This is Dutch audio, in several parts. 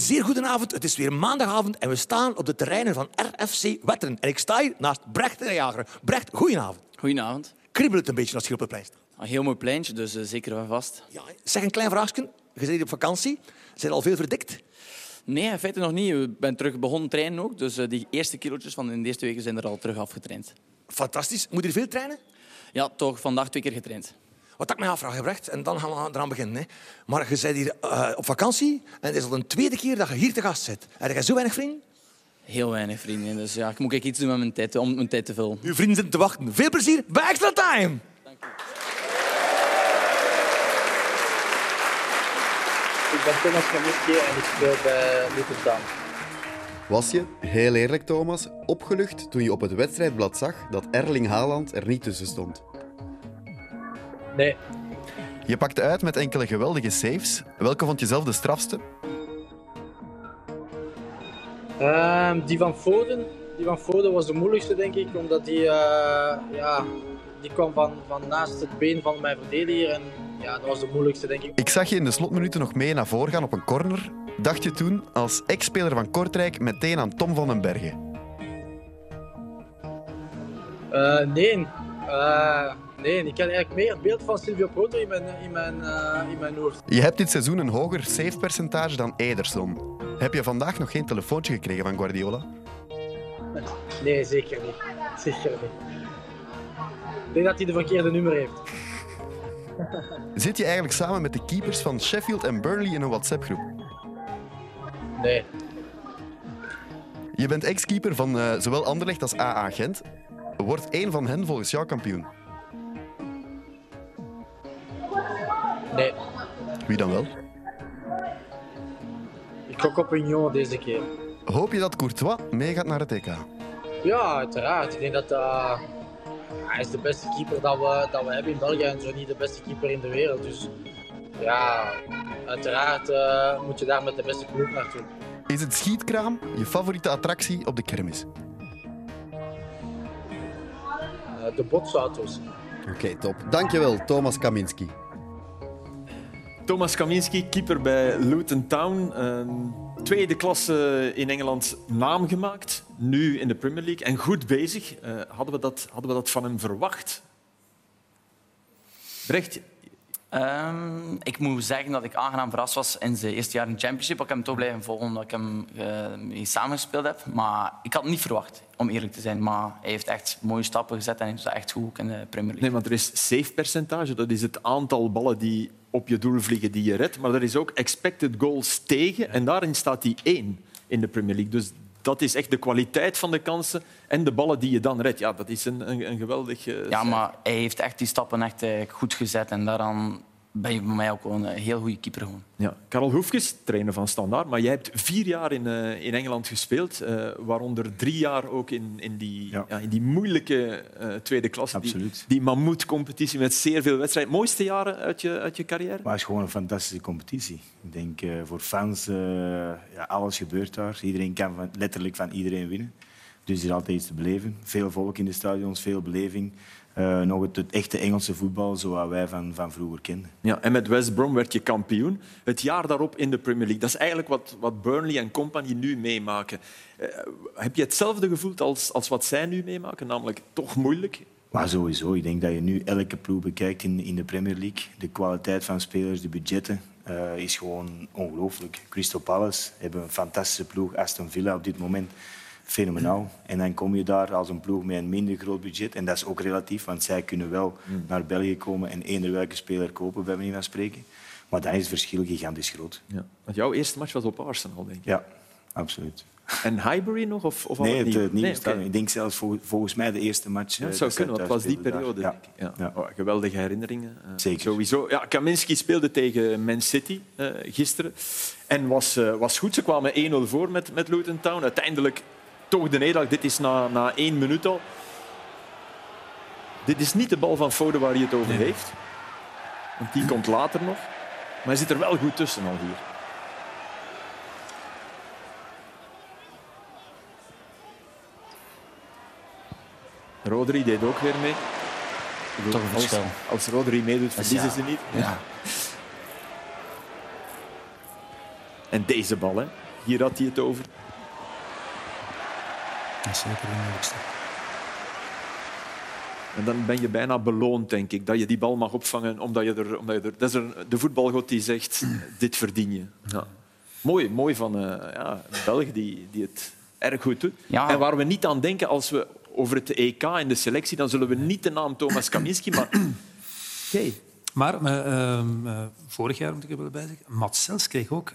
Zeer goede avond. Het is weer maandagavond en we staan op de terreinen van RFC Wetteren. En ik sta hier naast Brecht de Jager. Brecht, goedenavond. Goedenavond. Kriebelt het een beetje als je op het plein staat? Een heel mooi pleintje, dus uh, zeker wel vast. Ja, zeg een klein vraagje. Je hier op vakantie. Zijn al veel verdikt? Nee, in feite nog niet. Ik ben terug begonnen trainen ook. Dus uh, die eerste kilo's van de eerste weken zijn er al terug afgetraind. Fantastisch. Moet je veel trainen? Ja, toch. Vandaag twee keer getraind. Wat ik mij afvraag, Brecht, en dan gaan we eraan beginnen. Hè. Maar je bent hier uh, op vakantie en het is al een tweede keer dat je hier te gast zit. Heb je zo weinig vrienden? Heel weinig vrienden. Dus ja, ik moet ik iets doen met mijn tijd, om mijn tijd te vullen. Uw vrienden zitten te wachten. Veel plezier bij Extra Time! Dank u. Ik ben Thomas Kaminski en ik speel bij Town. Was je, heel eerlijk Thomas, opgelucht toen je op het wedstrijdblad zag dat Erling Haaland er niet tussen stond? Nee. Je pakte uit met enkele geweldige saves. Welke vond je zelf de strafste? Um, die van Foden. Die van Foden was de moeilijkste, denk ik. Omdat die, uh, ja, die kwam van, van naast het been van mijn verdediger. En ja, dat was de moeilijkste, denk ik. Ik zag je in de slotminuten nog mee naar voren gaan op een corner. Dacht je toen als ex-speler van Kortrijk meteen aan Tom van den Bergen? Uh, nee. Nee, ik had eigenlijk meer het beeld van Silvio Proto in mijn, in mijn, uh, in mijn hoofd. Je hebt dit seizoen een hoger savepercentage dan Ederson. Heb je vandaag nog geen telefoontje gekregen van Guardiola? Nee, zeker niet. Zeker niet. Ik denk dat hij de verkeerde nummer heeft. Zit je eigenlijk samen met de keepers van Sheffield en Burnley in een WhatsApp-groep? Nee. Je bent ex-keeper van uh, zowel Anderlecht als AA Gent. Wordt één van hen volgens jou kampioen? Nee. Wie dan wel? Ik gok op Union deze keer. Hoop je dat Courtois meegaat naar het EK? Ja, uiteraard. Ik denk dat uh, hij is de beste keeper dat we, dat we hebben in België en zo niet de beste keeper in de wereld. Dus ja, uiteraard uh, moet je daar met de beste ploeg naartoe. Is het schietkraam je favoriete attractie op de kermis? Uh, de botsauto's. Oké, okay, top. Dankjewel, Thomas Kaminski. Thomas Kaminski, keeper bij Luton Town. Uh, tweede klasse in Engeland naam gemaakt. Nu in de Premier League. En goed bezig. Uh, hadden, we dat, hadden we dat van hem verwacht? Brecht? Um, ik moet zeggen dat ik aangenaam verrast was in zijn eerste jaar in de Championship. Ik heb hem toch blijven volgen omdat ik hem uh, mee samengespeeld heb. Maar ik had het niet verwacht, om eerlijk te zijn. Maar hij heeft echt mooie stappen gezet en hij is echt goed in de Premier League. Nee, want er is save percentage. Dat is het aantal ballen die op je doel vliegen die je redt. Maar er is ook expected goals tegen. En daarin staat hij één in de Premier League. Dus dat is echt de kwaliteit van de kansen en de ballen die je dan redt. Ja, dat is een, een, een geweldig... Uh, ja, maar hij heeft echt die stappen echt goed gezet. En daaraan ben je bij mij ook een heel goede keeper. Gewoon. Ja. Karel Hoefkes, trainer van Standaard. Maar jij hebt vier jaar in, uh, in Engeland gespeeld. Uh, waaronder drie jaar ook in, in, die, ja. Ja, in die moeilijke uh, tweede klasse. Absoluut. Die, die mammoetcompetitie met zeer veel wedstrijden. Mooiste jaren uit je, uit je carrière? Maar het is gewoon een fantastische competitie. Ik denk voor fans, ja, alles gebeurt daar. Iedereen kan van, letterlijk van iedereen winnen. Dus er is altijd iets te beleven. Veel volk in de stadions, veel beleving. Uh, nog het, het, echte Engelse voetbal zoals wij van, van vroeger kenden. Ja, en met West Brom werd je kampioen. Het jaar daarop in de Premier League. Dat is eigenlijk wat, wat Burnley en company nu meemaken. Uh, heb je hetzelfde gevoeld als, als wat zij nu meemaken? Namelijk toch moeilijk? Maar sowieso. Ik denk dat je nu elke ploeg bekijkt in, in de Premier League. De kwaliteit van spelers, de budgetten, uh, is gewoon ongelooflijk. Crystal Palace hebben een fantastische ploeg. Aston Villa op dit moment fenomenaal. En dan kom je daar als een ploeg met een minder groot budget. En dat is ook relatief, want zij kunnen wel mm. naar België komen en eender welke speler kopen, bij manier van spreken. Maar dan is het verschil gigantisch groot. Ja. Want jouw eerste match was op Arsenal, denk ik. Ja, absoluut. En Highbury nog? Of, of nee, het, het nee, okay. Ik denk zelfs vol, volgens mij de eerste match. Ja, dat zou kunnen, want het was die periode. Ja. Ja. Ja. Oh, geweldige herinneringen. Uh, Zeker. Sowieso. Ja, Kaminski speelde tegen Man City uh, gisteren. En was, uh, was goed. Ze kwamen 1-0 voor met, met Luton Town. Uiteindelijk toch de nederlaag. Dit is na, na één minuut al. Dit is niet de bal van Foden waar hij het over nee. heeft. Want die komt later nog. Maar hij zit er wel goed tussen al hier. Rodri deed ook weer mee. Toch een als, als Rodri meedoet, verliezen ja. ze niet. Ja. En deze bal, hè. Hier had hij het over. Dat is zeker de moeilijkste. En dan ben je bijna beloond, denk ik, dat je die bal mag opvangen. Omdat je er, omdat je er, dat is er, de voetbalgod die zegt, dit verdien je. Ja. Mooi, mooi van uh, ja, België die, die het erg goed doet. Ja. En waar we niet aan denken als we over het EK en de selectie, dan zullen we niet de naam Thomas Kaminski, maar... Oké. Maar uh, uh, vorig jaar, moet ik er wel bij zeggen, Mats Sels kreeg ook,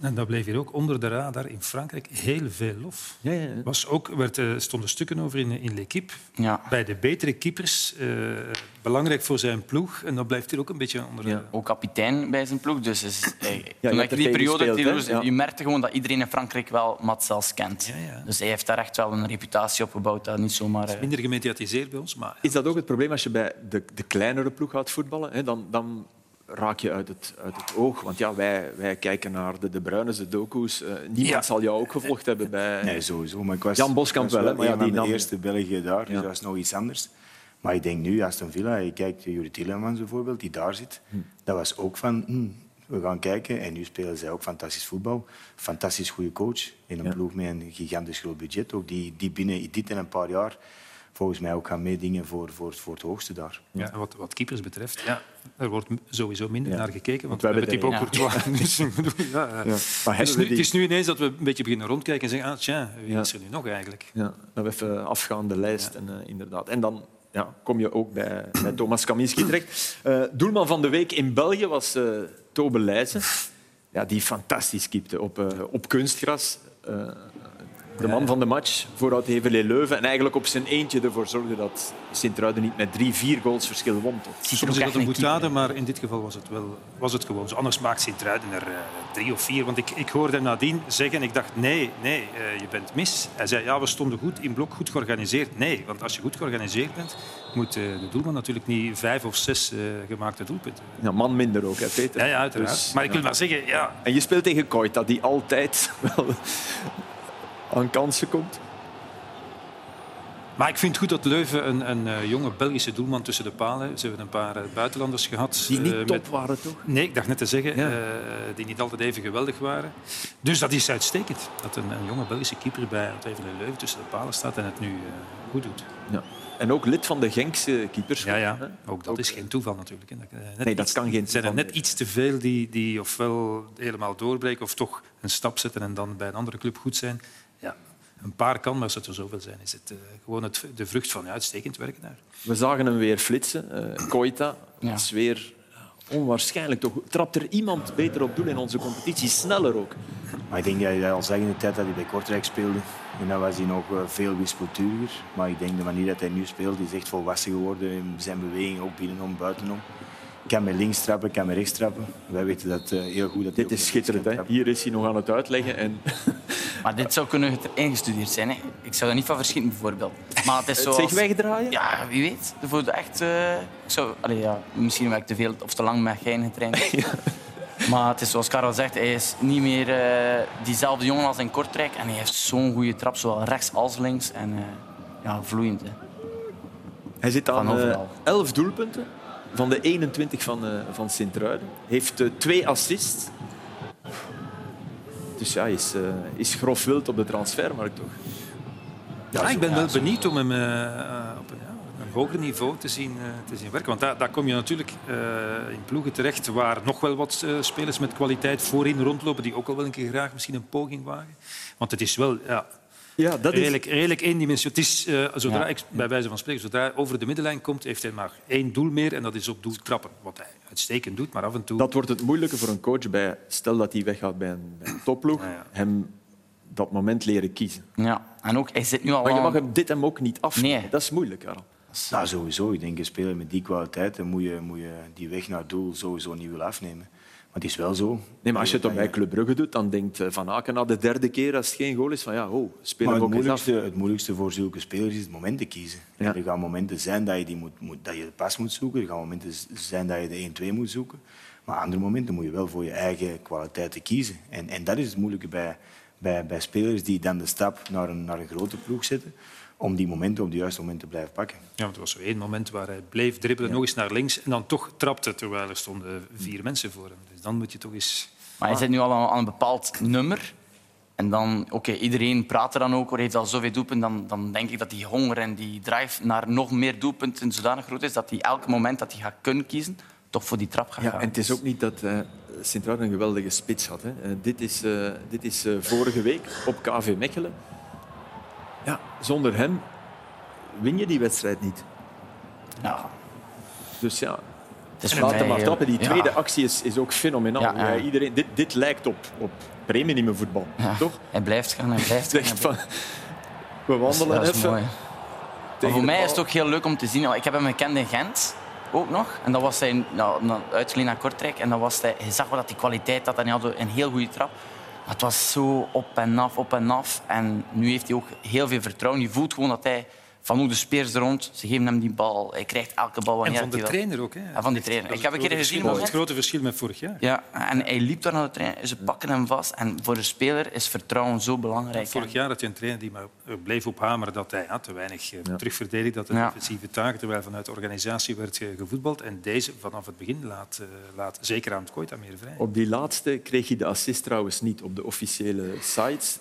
en dat bleef hier ook onder de radar in Frankrijk, heel veel lof. Ja, ja, ja. Was ook, werd, uh, stonden stukken over in, in L'Equipe. Ja. Bij de betere keepers, uh, belangrijk voor zijn ploeg. En dat blijft hier ook een beetje onder de... Ook kapitein bij zijn ploeg. Dus is, eh, Ja, je toen hebt ik die periode gespeeld? Ja. je merkte gewoon dat iedereen in Frankrijk wel Mats Sels kent. Ja, ja. Dus hij heeft daar echt wel een reputatie opgebouwd. Dat niet zomaar... eh, Minder gemediatiseerd bij ons, maar... Is dat ook het probleem als je bij de, de kleinere ploeg gaat voetballen? Hè? Dan, dan raak je uit het, uit het oog. Want ja, wij, wij kijken naar de, de de docu's. Eh, niemand Ja. zal jou ook gevolgd hebben bij... Nee, sowieso. Maar ik was, Jan Boskamp ik was wel, hè, maar ja, die van de nam- eerste België daar, dus Ja. dat is nog iets anders. Maar ik denk nu, Aston Villa, je kijkt Juri Tillemans bijvoorbeeld, die daar zit. Hm. Dat was ook van, hm, we gaan kijken. En nu spelen zij ook fantastisch voetbal. Fantastisch goede coach. In een ploeg met een gigantisch groot budget. Ook die, die binnen dit en een paar jaar volgens mij ook gaan meedingen voor, voor, voor het hoogste daar. Ja, en wat, wat keepers betreft, ja, er wordt sowieso minder Ja. naar gekeken. Want, Want we hebben hebben type ook Courtois. Dus ja, eh, Ja. Maar het, is nu, we die- het is nu ineens dat we een beetje beginnen rondkijken en zeggen, ah, tja, wie Ja. is er nu nog eigenlijk? Ja, dan even afgaande lijst. En, eh, inderdaad. en dan ja, kom je ook bij, bij Thomas Kaminski terecht. Eh, doelman van de week in België was eh Tobe Leijzen. Ja, die fantastisch keepte op, eh, op kunstgras. De man van de match voor oud Heverlee Leuven. En eigenlijk op zijn eentje ervoor zorgde dat Sint-Truiden niet met drie, vier goals verschil won. Tot. Soms is dat een boetade, maar in dit geval was het, wel, was het gewoon zo. Anders maakt Sint-Truiden er eh, drie of vier. Want ik, ik hoorde hem nadien zeggen, en ik dacht, nee, nee, eh, je bent mis. Hij zei, ja, we stonden goed in blok, goed georganiseerd. Nee, want als je goed georganiseerd bent, moet eh, de doelman natuurlijk niet vijf of zes eh, gemaakte doelpunten. Ja, man minder ook, hè, Peter. Ja, ja uiteraard. Dus, maar ik wil ja. maar zeggen, ja, En je speelt tegen Koita, die altijd wel aan kansen komt. Maar ik vind het goed dat Leuven een, een eh, jonge Belgische doelman tussen de palen. Ze hebben een paar eh, buitenlanders gehad. Die niet eh, top met- waren, toch? Nee, ik dacht net te zeggen, Ja. die niet altijd even geweldig waren. Dus dat is uitstekend. Dat een, een jonge Belgische keeper bij even Leuven tussen de palen staat en het nu goed doet. Ja. En ook lid van de Genkse keepers. Ja, ja. Ook dat is geen toeval natuurlijk. net Nee, dat kan geen Het zijn er toeval net iets te veel die, die ofwel helemaal doorbreken of toch een stap zetten en dan bij een andere club goed zijn. Een paar kan, maar als het er zoveel zijn, is het eh, gewoon het, de vrucht van ja, uitstekend werken daar. We zagen hem weer flitsen. Eh Koita Ja. is weer onwaarschijnlijk. Toch trapt er iemand beter op doel in onze competitie? Sneller ook. Maar ik denk dat je al zag in de tijd dat hij bij Kortrijk speelde. En dan was hij nog eh, veel wispelturiger. Maar ik denk de manier dat hij nu speelt, is echt volwassen geworden. In zijn beweging, ook binnenom, buitenom. Kan met links trappen, kan met rechts trappen. Wij weten dat eh, heel goed. Dat Dit is schitterend. Hè? Hier is hij nog aan het uitleggen. En Maar dit zou kunnen ingestudeerd zijn. Hè. Ik zou er niet van verschieten, bijvoorbeeld. Maar het is het zoals... zich wegdraaien. Ja, wie weet. Voor de echt, eh, ik zou, allee, ja, misschien heb ik te veel of te lang met gein getraind. Maar het is zoals Karel zegt, hij is niet meer eh, diezelfde jongen als in Kortrijk. En hij heeft zo'n goede trap, zowel rechts als links. En eh, ja, vloeiend. Hè. Hij zit aan. 11 doelpunten van de 21 van, eh, van Sint-Truiden. Heeft eh, twee assists. Dus ja, hij is, eh, is grof wild op de transfermarkt, toch? Ja, ik ben wel benieuwd om hem eh, op een, ja, een hoger niveau te zien, eh, te zien werken. Want daar, daar kom je natuurlijk eh, in ploegen terecht waar nog wel wat eh, spelers met kwaliteit voorin rondlopen die ook al wel een keer graag misschien een poging wagen. Want het is wel ja, Ja, dat redelijk, redelijk eendimensionaal. Het is, eh, zodra Ja. ik, bij wijze van spreken, zodra hij over de middenlijn komt, heeft hij maar één doel meer en dat is op doel trappen. Wat hij uitstekend doet, maar af en toe... Dat wordt het moeilijke voor een coach bij, stel dat hij weggaat bij een, bij een topploeg, Ja, ja. hem dat moment leren kiezen. Ja. En ook, hij zit nu al... Maar je mag hem dit hem ook niet afnemen. Nee. Dat is moeilijk, Karel. Nou, sowieso. Ik denk, een speler met die kwaliteiten moet je, moet je die weg naar het doel sowieso niet willen afnemen. Maar het is wel zo. Nee, maar als je het dan bij Club Brugge doet, dan denkt eh, Van Aken na de derde keer, als het geen goal is, van ja, oh, speel Maar het moeilijkste, het moeilijkste voor zulke spelers is het moment te kiezen. Ja. Er gaan momenten zijn dat je, die moet, moet, dat je de pas moet zoeken. Er gaan momenten zijn dat je de 1-2 moet zoeken. Maar andere momenten moet je wel voor je eigen kwaliteiten kiezen. En, en dat is het moeilijke bij, bij, bij spelers die dan de stap naar een, naar een grote ploeg zetten. Om die momenten op het juiste moment te blijven pakken. Ja, want er was zo één moment waar hij bleef dribbelen, nog eens naar links en dan toch trapte, terwijl er stonden vier mensen voor hem. Dus dan moet je toch eens... Maar hij zit nu al aan, aan een bepaald nummer. En dan, oké, iedereen praat er dan ook over, heeft al zoveel doelpunten. Dan, dan denk ik dat die honger en die drive naar nog meer doelpunten zodanig groot is dat hij elk moment dat hij gaat kunnen kiezen, toch voor die trap gaat Ja, gaan. en het is ook niet dat eh Sint-Truiden een geweldige spits had. Hè. Eh, dit is, eh, dit is eh, vorige week op KV Mechelen. Ja, zonder hem win je die wedstrijd niet. Ja, Dus ja, het mij maar. Die ja. tweede actie is, is ook fenomenaal. Ja, iedereen, dit, dit lijkt op, op premiumvoetbal, Ja. toch? Hij blijft gaan, hij blijft gaan. van, we Dat is- wandelen dat is even. mooi. Maar voor mij is het ook heel leuk om te zien. Ik heb hem gekend in Gent ook nog. En dat was hij nou, uitgeleend naar Kortrijk. En dan was hij, je zag wel dat die kwaliteit had. En hij had een heel goede trap. Maar het was zo op en af, op en af. En nu heeft hij ook heel veel vertrouwen. Je voelt gewoon dat hij van hoe de speers er rond. Ze geven hem die bal. Hij krijgt elke bal En wanneer van de hij wil. trainer ook. Hè. En van die trainer. Ik heb een het keer grote gezien, verschil- Dat is het grote verschil met vorig jaar. Ja, en hij liep daar naar de trainer. Ze pakken hem vast. En voor de speler is vertrouwen zo belangrijk. Vorig jaar had je een trainer die maar eh, bleef ophameren dat hij ja, te weinig eh, terugverdedigd, dat de Ja. defensieve taken, terwijl vanuit de organisatie werd gevoetbald. En deze vanaf het begin laat, eh, laat zeker aan het Koita meer vrij. Op die laatste kreeg je de assist trouwens niet op de officiële sites.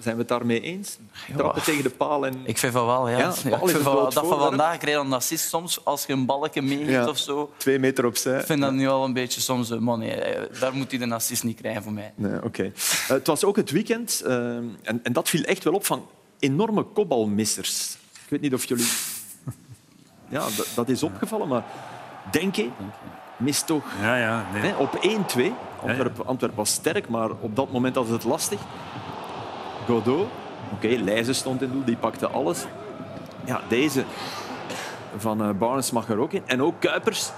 Zijn we het daarmee eens? Trappen tegen de paal en... Ik vind van wel, ja. Ja, ik vind van, dat van vandaag krijg je een assist soms als je een balletje meegeeft Ja. of zo. Twee meter opzij. Ik vind dat nu al een beetje soms... eh, Man, nee, eh, daar moet hij de assist niet krijgen voor mij. Nee, oké. Eh, het was ook het weekend en, en dat viel echt wel op van enorme kopbalmissers. Ik weet niet of jullie... Ja, dat, dat is opgevallen, maar Denke mist toch Ja, ja. Nee. hè, op 1-2. Antwerpen Antwerp was sterk, maar op dat moment was het lastig. Godot, oké, Leijzen stond in doel, die pakte alles. Ja, deze van eh, Barnes mag er ook in. En ook Kuipers.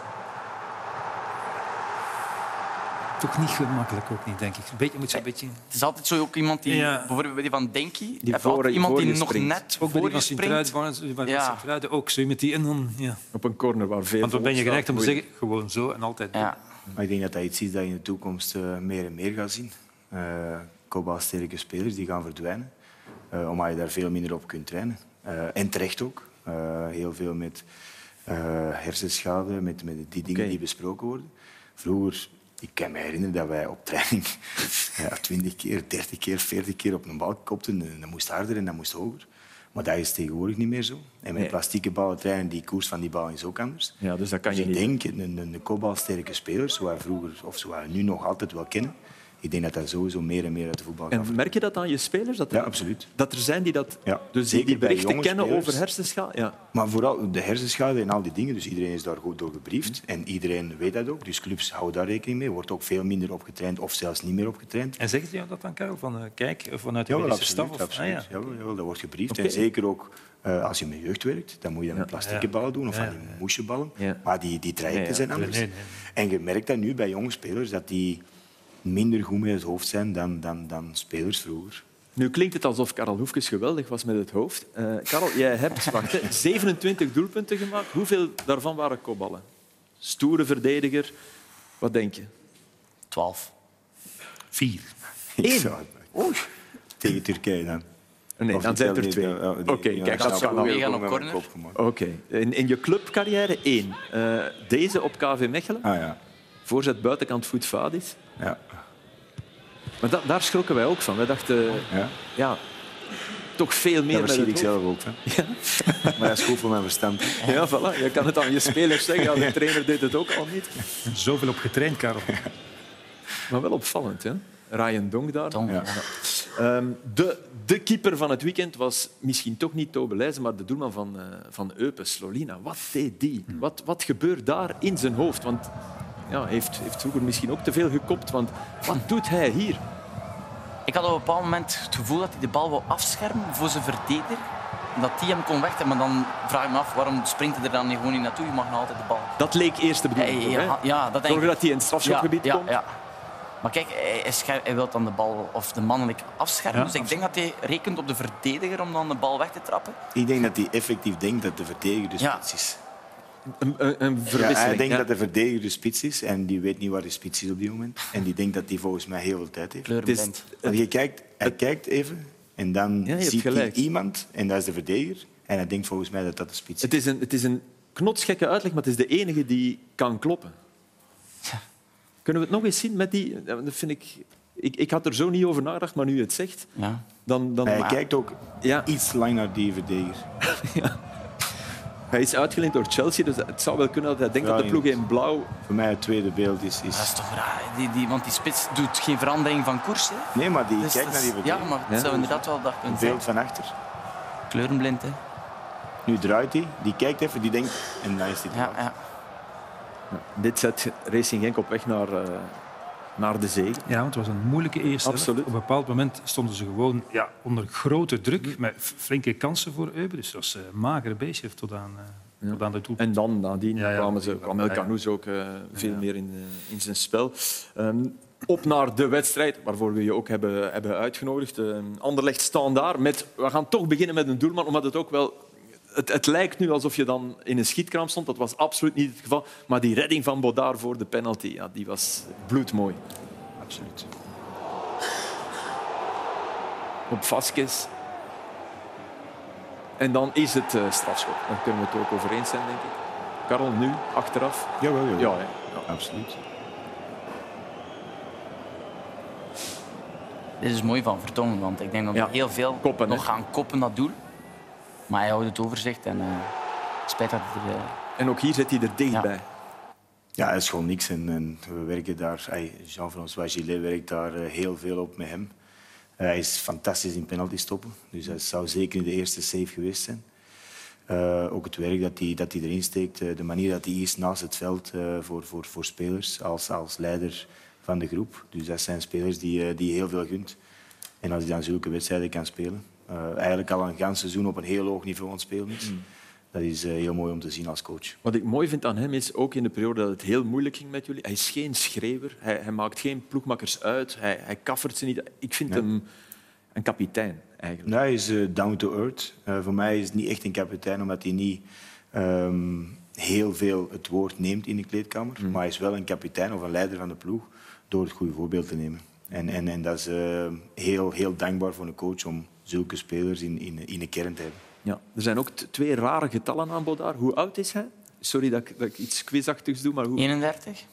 Toch niet gemakkelijk ook niet, denk ik. Een beetje, moet een beetje... Het is altijd zo ook iemand die... Ja. Bijvoorbeeld bij die van Denki. Die voor- iemand die nog springt. net Ook bij voor die je van springt. Bij Ja. Sint-Truiden ook. Zo met die en dan, ja. Op een corner waar veel Want dan ben je geneigd om te zeggen, gewoon zo en altijd. Ja. Maar ik denk dat dat iets is dat je in de toekomst eh, meer en meer gaat zien. Uh, kopbalsterke spelers die gaan verdwijnen, eh, omdat je daar veel minder op kunt trainen. Eh, en terecht ook. Eh, heel veel met hersenschade, met, met die dingen die besproken worden. Vroeger, ik kan me herinneren dat wij op training ja, 20 keer, 30 keer, 40 keer op een bal kopten. En dat moest harder en dat moest hoger. Maar dat is tegenwoordig niet meer zo. En met plastieke ballen trainen, die koers van die bal is ook anders. Ja, dus dat kan Dus je ik niet. denk, een, een, een kopbalsterke speler, zoals we vroeger of zoals we nu nog altijd wel kennen, ik denk dat dat sowieso meer en meer uit de voetbal gaat. En merk je dat aan je spelers? Dat er, Ja, absoluut. Dat er zijn die dat... Ja, dus die, zeker die bij berichten kennen spelers. over hersenschade? Ja. Maar vooral de hersenschade en al die dingen, dus iedereen is daar goed door gebriefd. En iedereen weet dat ook, dus clubs houden daar rekening mee. Wordt ook veel minder opgetraind of zelfs niet meer opgetraind. En zegt jou dat dan, Karel? Van, eh, kijk, vanuit de medische staf? Of, absoluut. Ah, ja. Jawel, jawel, dat wordt gebriefd. En zeker ook eh, als je met jeugd werkt, dan moet je dat met plastieke ballen doen of Ja, van die moesjeballen. Ja. Maar die, die trajecten Ja, ja. zijn anders. Nee, nee, En je merkt dat nu bij jonge spelers, dat die minder goed met het hoofd zijn dan, dan, dan spelers vroeger. Nu klinkt het alsof Karel Hoefkes geweldig was met het hoofd. Eh Karel, jij hebt wacht, hè, 27 doelpunten gemaakt. Hoeveel daarvan waren kopballen? Stoere verdediger. Wat denk je? 12. Vier. Ik zou het- Oei. Tegen Turkije dan. Nee, Of dan zijn er twee. ja, die- Oké, ja, kijk, dat kan gaan heb op corner. Oké. In, in je clubcarrière één. Eh, deze op KV Mechelen. Ah ja. Voorzet buitenkant voet Vadis. ja. Maar da- daar schrokken wij ook van. Wij dachten, ja. ja, toch veel meer Daar zie ik zelf ook van. Maar dat is goed voor mijn verstand. Ja, voilà. Je kan het aan je spelers zeggen. Ja, de trainer deed het ook al niet. Zoveel op getraind, Karel. Maar wel opvallend, hè? Ryan Donk daar. Ja. Ehm, de, de keeper van het weekend was misschien toch niet Tobe Leijzen, maar de doelman van, eh van Eupen, Slolina. Wat deed die? Wat, wat gebeurt daar in zijn hoofd? Want ja, hij heeft, heeft vroeger misschien ook te veel gekopt. Want wat doet hij hier? Ik had op een bepaald moment het gevoel dat hij de bal wil afschermen voor zijn verdediger. Dat die hem kon wegtrekken. Maar dan vraag ik me af, waarom springt hij er dan niet gewoon niet naartoe? Je mag nog altijd de bal. Dat leek eerst de bedoeling. Ja, ja, dat denk Zorgen ik. dat hij in het strafschopgebied ja, komt. Ja, ja. Maar kijk, hij, hij, scher- hij wil dan de bal of de mannelijk afschermen. Ja, dus ik denk dat hij rekent op de verdediger om dan de bal weg te trappen. Ik denk dat hij effectief denkt dat de verdediger de Ja. is. Een, een, een Ja, hij denkt ja. dat de verdediger de spits is en die weet niet waar de spits is op die moment. En die denkt dat hij volgens mij heel veel tijd heeft. Het is, Kleurenblind. Want je kijkt, hij kijkt even en dan Ja, ziet hij iemand en dat is de verdediger. En hij denkt volgens mij dat dat de spits is. het, is een, het is een knotsgekke uitleg, maar het is de enige die kan kloppen. Kunnen we het nog eens zien met die... Dat vind ik Ik, ik had er zo niet over nagedacht, maar nu je het zegt, Ja. dan... dan Hij kijkt ook ja, iets lang naar die verdediger. hij is uitgeleend door Chelsea, dus het zou wel kunnen dat hij denkt Ja, dat de ploeg in blauw... Voor mij het tweede beeld is... Dat is is... toch raar. Die, die, want die spits doet geen verandering van koers. Hè? Nee, maar die Dus kijkt naar is- die ja, verdediger. maar het zou inderdaad wel dat Een kunnen zijn. beeld van achter. Kleurenblind, hè? Nu draait hij, die kijkt even, die denkt... En dan is dit Ja, ja. Dit zet Racing Genk op weg naar, eh, naar de zege. Ja, want het was een moeilijke eerste. Absoluut. Op een bepaald moment stonden ze gewoon ja, onder grote druk met f- flinke kansen voor Eupen. Dus het was een magere beestje tot aan, eh, tot aan de. En dan nadien Ja, ja. kwamen ze, kwam El Ja, ja. Canoes ook eh, veel meer in, eh, in zijn spel. Ehm, op naar de wedstrijd, waarvoor we je ook hebben, hebben uitgenodigd. Uh, Anderlecht standaard. Met, we gaan toch beginnen met een doelman, omdat het ook wel... Het, het lijkt nu alsof je dan in een schietkraam stond. Dat was absoluut niet het geval. Maar die redding van Bodard voor de penalty, ja, die was bloedmooi. Absoluut. Op Vasquez. En dan is het eh, strafschop. Daar kunnen we het ook over eens zijn, denk ik. Karel, nu, achteraf. Jawel, jawel. Ja, ja. Absoluut. Dit is mooi van Vertongen, want ik denk dat Ja. er heel veel Koppen, nog gaan koppen dat doel. Maar hij houdt het overzicht en eh spijt dat het er... eh, En ook hier zit hij er dichtbij. Ja, het is gewoon niks. En, en we werken daar... Jean-François Gillet werkt daar eh, heel veel op met hem. Hij is fantastisch in penalty stoppen. Dus hij zou zeker in de eerste save geweest zijn. Eh, ook het werk dat hij, dat hij erin steekt. de manier dat hij is naast het veld eh, voor, voor, voor spelers. Als, als leider van de groep. Dus dat zijn spelers die, die heel veel gunt. En als hij dan zulke wedstrijden kan spelen. Eh, eigenlijk al een gans seizoen op een heel hoog niveau aan het spelen is. Dat is eh, heel mooi om te zien als coach. Wat ik mooi vind aan hem is, ook in de periode dat het heel moeilijk ging met jullie, hij is geen schreeuwer. Hij, hij maakt geen ploegmakkers uit. Hij, hij kaffert ze niet. Ik vind hem een kapitein, eigenlijk. Nee, hij is eh, down to earth. Voor mij is het niet echt een kapitein, omdat hij niet ehm, heel veel het woord neemt in de kleedkamer. Mm. Maar hij is wel een kapitein of een leider van de ploeg door het goede voorbeeld te nemen. En, en, en dat is heel, heel dankbaar voor een coach om zulke spelers in, in, in de kern te hebben. Ja. Er zijn ook twee rare getallen aan Bodard. Hoe oud is hij? Sorry dat ik, dat ik iets quizachtigs doe, maar hoe... 31?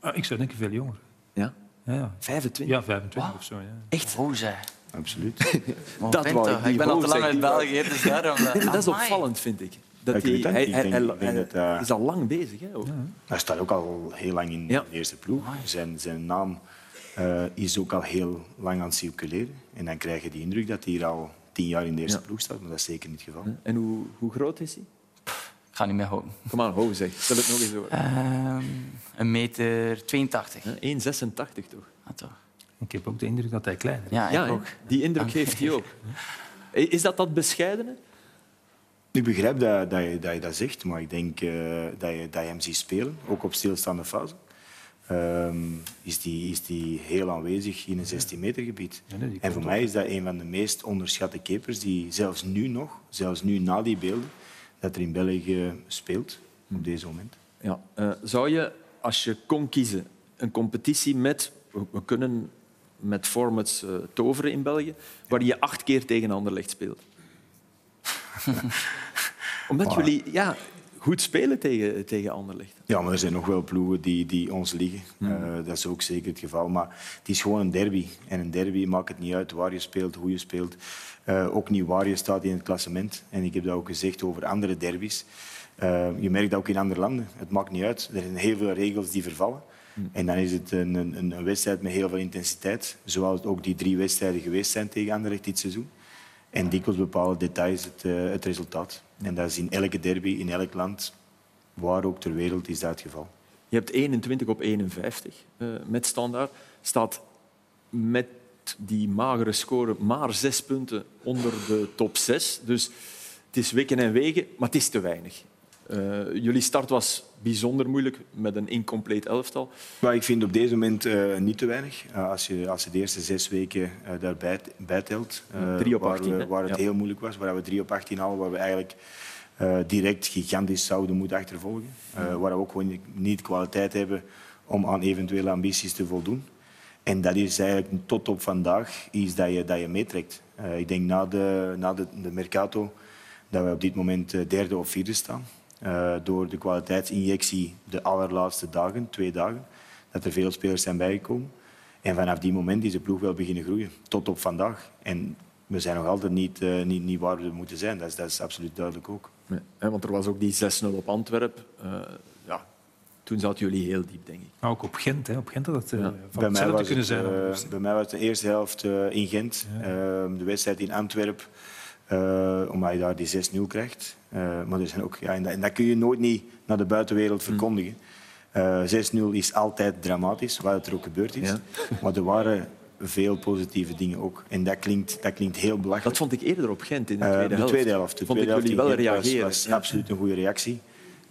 Ah, ik zou denken veel jonger. Ja? Ja, ja. 25? ja 25 Wat? of zo. Ja. Echt? Oh, zeg. Absoluut. Dat wou ik ik ben al te lang uit België, dus daarom... Nee, dat is opvallend, vind ik. Dat Ja, ik weet hij, het hij, dat, eh, is al lang bezig. Hè, ook. Hij staat ook al heel lang in Ja. de eerste ploeg. Zijn, zijn naam eh, is ook al heel lang aan het circuleren. En dan krijg je die indruk dat hij hier al tien jaar in de eerste Ja. ploeg staat. Maar dat is zeker niet het geval. En hoe, hoe groot is hij? Ik ga niet meer houden. Kom aan, ho, zeg. Stel het nog eens voor. Ehm, een meter 82. Hè, 1,86 toch? Ah, toch. Ik heb ook de indruk dat hij kleiner is. Ja, ook. die indruk heeft hij ook. Is dat dat bescheidene? Ik begrijp dat, dat, je, dat je dat zegt, maar ik denk eh, dat, je, dat je hem ziet spelen, ook op stilstaande fase. Ehm, is die, is die heel aanwezig in een 16 meter gebied. Ja, nee, die en voor mij is dat een van de meest onderschatte keepers die zelfs nu nog, zelfs nu na die beelden, dat er in België speelt op deze moment. Ja. Eh, zou je, als je kon kiezen, een competitie met... We, kunnen met formats eh, toveren in België, waar je acht keer tegen Anderlecht speelt. Omdat jullie ja, goed spelen tegen, tegen Anderlecht. Ja, maar er zijn nog wel ploegen die, die ons liggen. Eh, dat is ook zeker het geval. Maar het is gewoon een derby. En een derby maakt het niet uit waar je speelt, hoe je speelt. Eh, ook niet waar je staat in het klassement. En ik heb dat ook gezegd over andere derbies. Eh, je merkt dat ook in andere landen. Het maakt niet uit. Er zijn heel veel regels die vervallen. En dan is het een, een, een wedstrijd met heel veel intensiteit. Zoals het ook die drie wedstrijden geweest zijn tegen Anderlecht dit seizoen. En dikwijls bepalen details het, eh, het resultaat. En dat is in elke derby, in elk land, waar ook ter wereld, is dat het geval. Je hebt 21 op 51 eh, met standaard. Staat met die magere score maar zes punten onder de top 6. Dus het is wikken en wegen, maar het is te weinig. Eh, jullie start was bijzonder moeilijk met een incompleet elftal. Maar ik vind op deze moment eh, niet te weinig. Eh, als, je, als je de eerste zes weken daarbij bijtelt, eh, Drie op waar, 18, we- hè? waar het Ja. heel moeilijk was, waar we drie op 18 hadden, waar we eigenlijk direct gigantisch zouden moeten achtervolgen. Waar we ook gewoon niet kwaliteit hebben om aan eventuele ambities te voldoen. En dat is eigenlijk tot op vandaag iets dat je, dat je meetrekt. Ik denk na de, na de, de Mercato dat we op dit moment derde of vierde staan. Eh, door de kwaliteitsinjectie de allerlaatste dagen, twee dagen, dat er veel spelers zijn bijgekomen. En vanaf die moment is de ploeg wel beginnen groeien, tot op vandaag. En we zijn nog altijd niet, eh, niet, niet waar we moeten zijn. Dat is, dat is absoluut duidelijk ook. Nee, want er was ook die 6-0 op Antwerpen. Eh, ja, toen zaten jullie heel diep, denk ik. Maar ook op Gent. Hè. Op Gent had het eh, Ja. van Bij kunnen het, zijn. bij mij was het de eerste helft eh, in Gent. Ehm, de wedstrijd in Antwerpen. Eh, omdat je daar die 6-0 krijgt. Eh, maar er zijn ook, ja, en, dat, en dat kun je nooit niet naar de buitenwereld verkondigen. Eh 6-0 is altijd dramatisch, wat het er ook gebeurd is. Ja. Maar er waren veel positieve dingen ook. En dat klinkt, dat klinkt heel belachelijk. Dat vond ik eerder op Gent in de Eh, tweede de helft. tweede helft. De vond tweede ik jullie wel Gent was- reageren. was Ja. absoluut een goede reactie.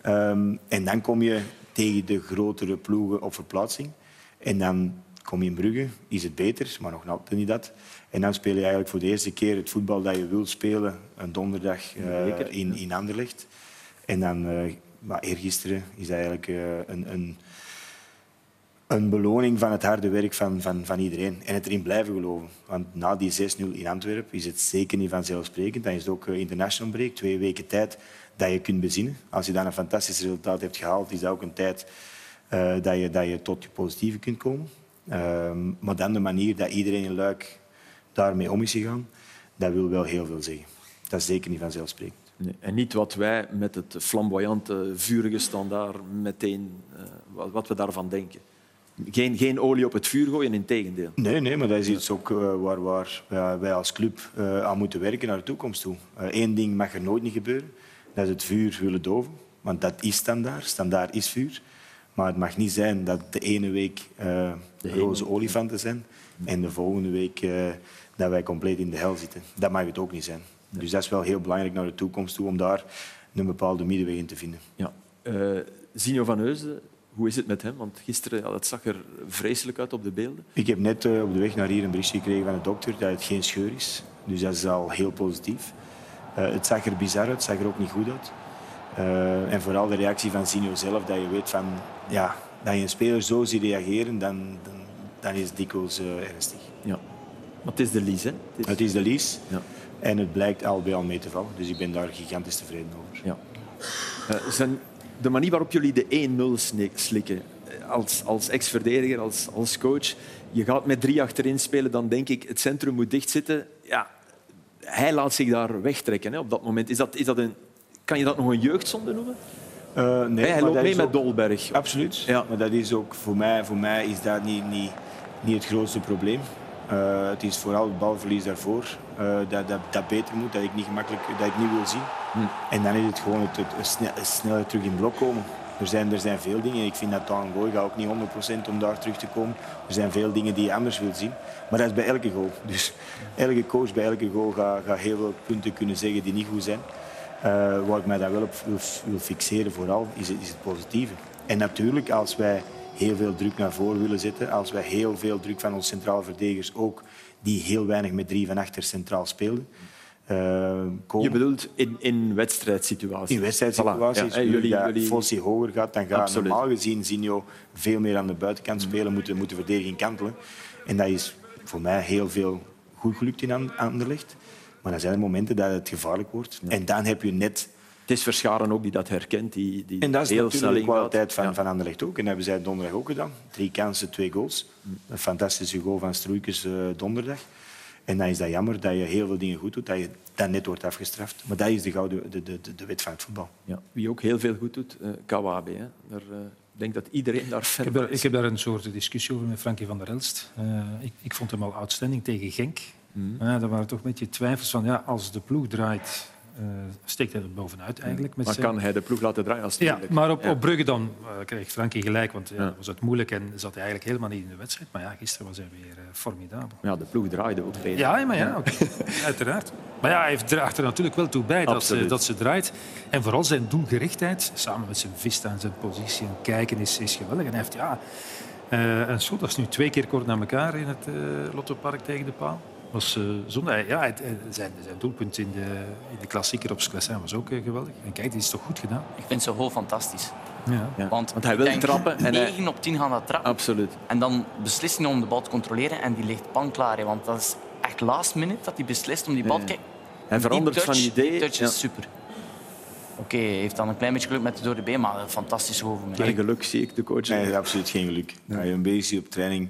Ehm, en dan kom je tegen de grotere ploegen op verplaatsing. En dan kom je in Brugge, is het beter, maar nog altijd niet dat. En dan speel je eigenlijk voor de eerste keer het voetbal dat je wilt spelen, een donderdag eh, Zeker, in, in Anderlecht. En dan, eh maar eergisteren, is dat eigenlijk eh, een, een, een beloning van het harde werk van, van, van iedereen. En het erin blijven geloven. Want na die 6-0 in Antwerpen is het zeker niet vanzelfsprekend. Dan is het ook eh, international break, twee weken tijd dat je kunt bezinnen. Als je dan een fantastisch resultaat hebt gehaald, is dat ook een tijd eh, dat, je, dat je tot je positieve kunt komen. Ehm, maar dan de manier dat iedereen in Luik daarmee om is gegaan, dat wil wel heel veel zeggen. Dat is zeker niet vanzelfsprekend. Nee, en niet wat wij met het flamboyante, vurige standaard meteen, eh, wat, wat we daarvan denken. Geen, geen olie op het vuur gooien, in tegendeel. Nee, nee, maar dat is iets ook eh, waar, waar wij- wij als club eh, aan moeten werken naar de toekomst toe. Eén ding mag er nooit niet gebeuren. Dat is het vuur willen doven. Want dat is standaard. Standaard is vuur. Maar het mag niet zijn dat de ene week eh roze olifanten zijn en de volgende week eh, dat wij compleet in de hel zitten. Dat mag het ook niet zijn. Dus dat is wel heel belangrijk naar de toekomst toe om daar een bepaalde middenweg in te vinden. Ja. Zinho van Heusden, hoe is het met hem? Want gisteren ja, dat zag er vreselijk uit op de beelden. Ik heb net op de weg naar hier een berichtje gekregen van de dokter dat het geen scheur is. Dus dat is al heel positief. Het zag er bizar uit, het zag er ook niet goed uit. En vooral de reactie van Zinho zelf, dat je weet van, ja, dat je een speler zo ziet reageren, dan, dan, dan is het dikwijls ernstig. Ja. Maar het is de Lies, hè? Het is- Het is de lies Ja. en het blijkt al bij al mee te vallen. Dus ik ben daar gigantisch tevreden over. Ja. Eh, zijn de manier waarop jullie de 1-0 snik- slikken, eh, als, als ex-verdediger, als, als coach, je gaat met drie achterin spelen, dan denk ik, het centrum moet dichtzitten. Ja, hij laat zich daar wegtrekken hè, op dat moment. Is dat, is dat een, kan je dat nog een jeugdzonde noemen? Eh, nee, hij loopt mee met Dolberg. Absoluut. Ja. Maar dat is ook voor mij, voor mij is dat niet, niet, niet het grootste probleem. Eh, het is vooral het balverlies daarvoor eh, dat, dat, dat beter moet, dat ik niet gemakkelijk, dat ik niet wil zien. En dan is het gewoon het, het, het sne- het sneller terug in blok komen. Er zijn, er zijn veel dingen. Ik vind dat Tangoy gaat ook niet 100% om daar terug te komen. Er zijn veel dingen die je anders wil zien. Maar dat is bij elke goal. Dus elke coach bij elke goal gaat, gaat heel veel punten kunnen zeggen die niet goed zijn. Eh, waar ik mij daar wel op wil, wil fixeren vooral, is het, is het positieve. En natuurlijk, als wij heel veel druk naar voren willen zetten, als wij heel veel druk van onze centrale verdedigers ook, die heel weinig met drie van achter centraal speelden, eh. Je bedoelt in, in wedstrijdsituaties. In wedstrijdsituaties, Voilà, ja, jullie, dat jullie... Fossi hoger gaat, dan gaat Absoluut. normaal gezien Zinho veel meer aan de buitenkant spelen, moeten, moeten verdediging kantelen. En dat is voor mij heel veel goed gelukt in An- Anderlecht. Maar er zijn momenten dat het gevaarlijk wordt. En dan heb je net... Het is Verscharen ook die dat herkent, die, die En dat is heel natuurlijk de kwaliteit van, Ja. van Anderlecht ook. En dat hebben zij donderdag ook gedaan. Drie kansen, twee goals. Een fantastische goal van Stroeikens eh, donderdag. En dan is dat jammer dat je heel veel dingen goed doet, dat je dan net wordt afgestraft. Maar dat is de, gouden, de, de, de, de wet van het voetbal. Ja. Wie ook heel veel goed doet, eh Kawabe. Hè. Daar, eh, ik denk dat iedereen daar Ik ver heb, daar, ik heb daar een soort discussie over met Frankie van der Elst. Eh, ik, ik vond hem al outstanding tegen Genk. Mhm. Ja, er waren toch een beetje twijfels van, ja, als de ploeg draait, eh, steekt hij er bovenuit eigenlijk. Met Maar zijn... kan hij de ploeg laten draaien als het Ja, moeilijk maar op, Ja. op Brugge dan eh, kreeg Frankie gelijk, want ja, Ja. was het moeilijk en zat hij eigenlijk helemaal niet in de wedstrijd. Maar ja, gisteren was hij weer eh, formidabel. Ja, de ploeg draaide ook redelijk. Ja, maar ja, uiteraard. Maar ja, hij draagt er natuurlijk wel toe bij dat ze, dat ze draait. En vooral zijn doelgerichtheid, samen met zijn vista en zijn positie en kijken, is, is geweldig. En hij heeft ja, eh, een schot, dat is nu twee keer kort na elkaar in het eh Lottopark tegen de paal. Was, eh zonde. Hij- Ja, het- eh, zijn, zijn doelpunt in de, in de klassieker op Sclessin was ook eh, geweldig. En kijk, die is toch goed gedaan. Ik vind zijn goal fantastisch. Ja. Ja. Want, Want hij wil denk, trappen en hij- 9 op 10 gaan dat trappen. Absoluut. En dan beslist hij om de bal te controleren en die ligt panklaar. hè, Want dat is echt last minute dat hij beslist om die bal te Ja. kijken. Hij verandert touch, van idee. Die touch Ja. is super. Oké, hij heeft dan een klein beetje geluk met de door de been, maar een fantastische goal voor mij. En geluk zie ik de coach. Nee, absoluut geen geluk. Als je een beetje op training,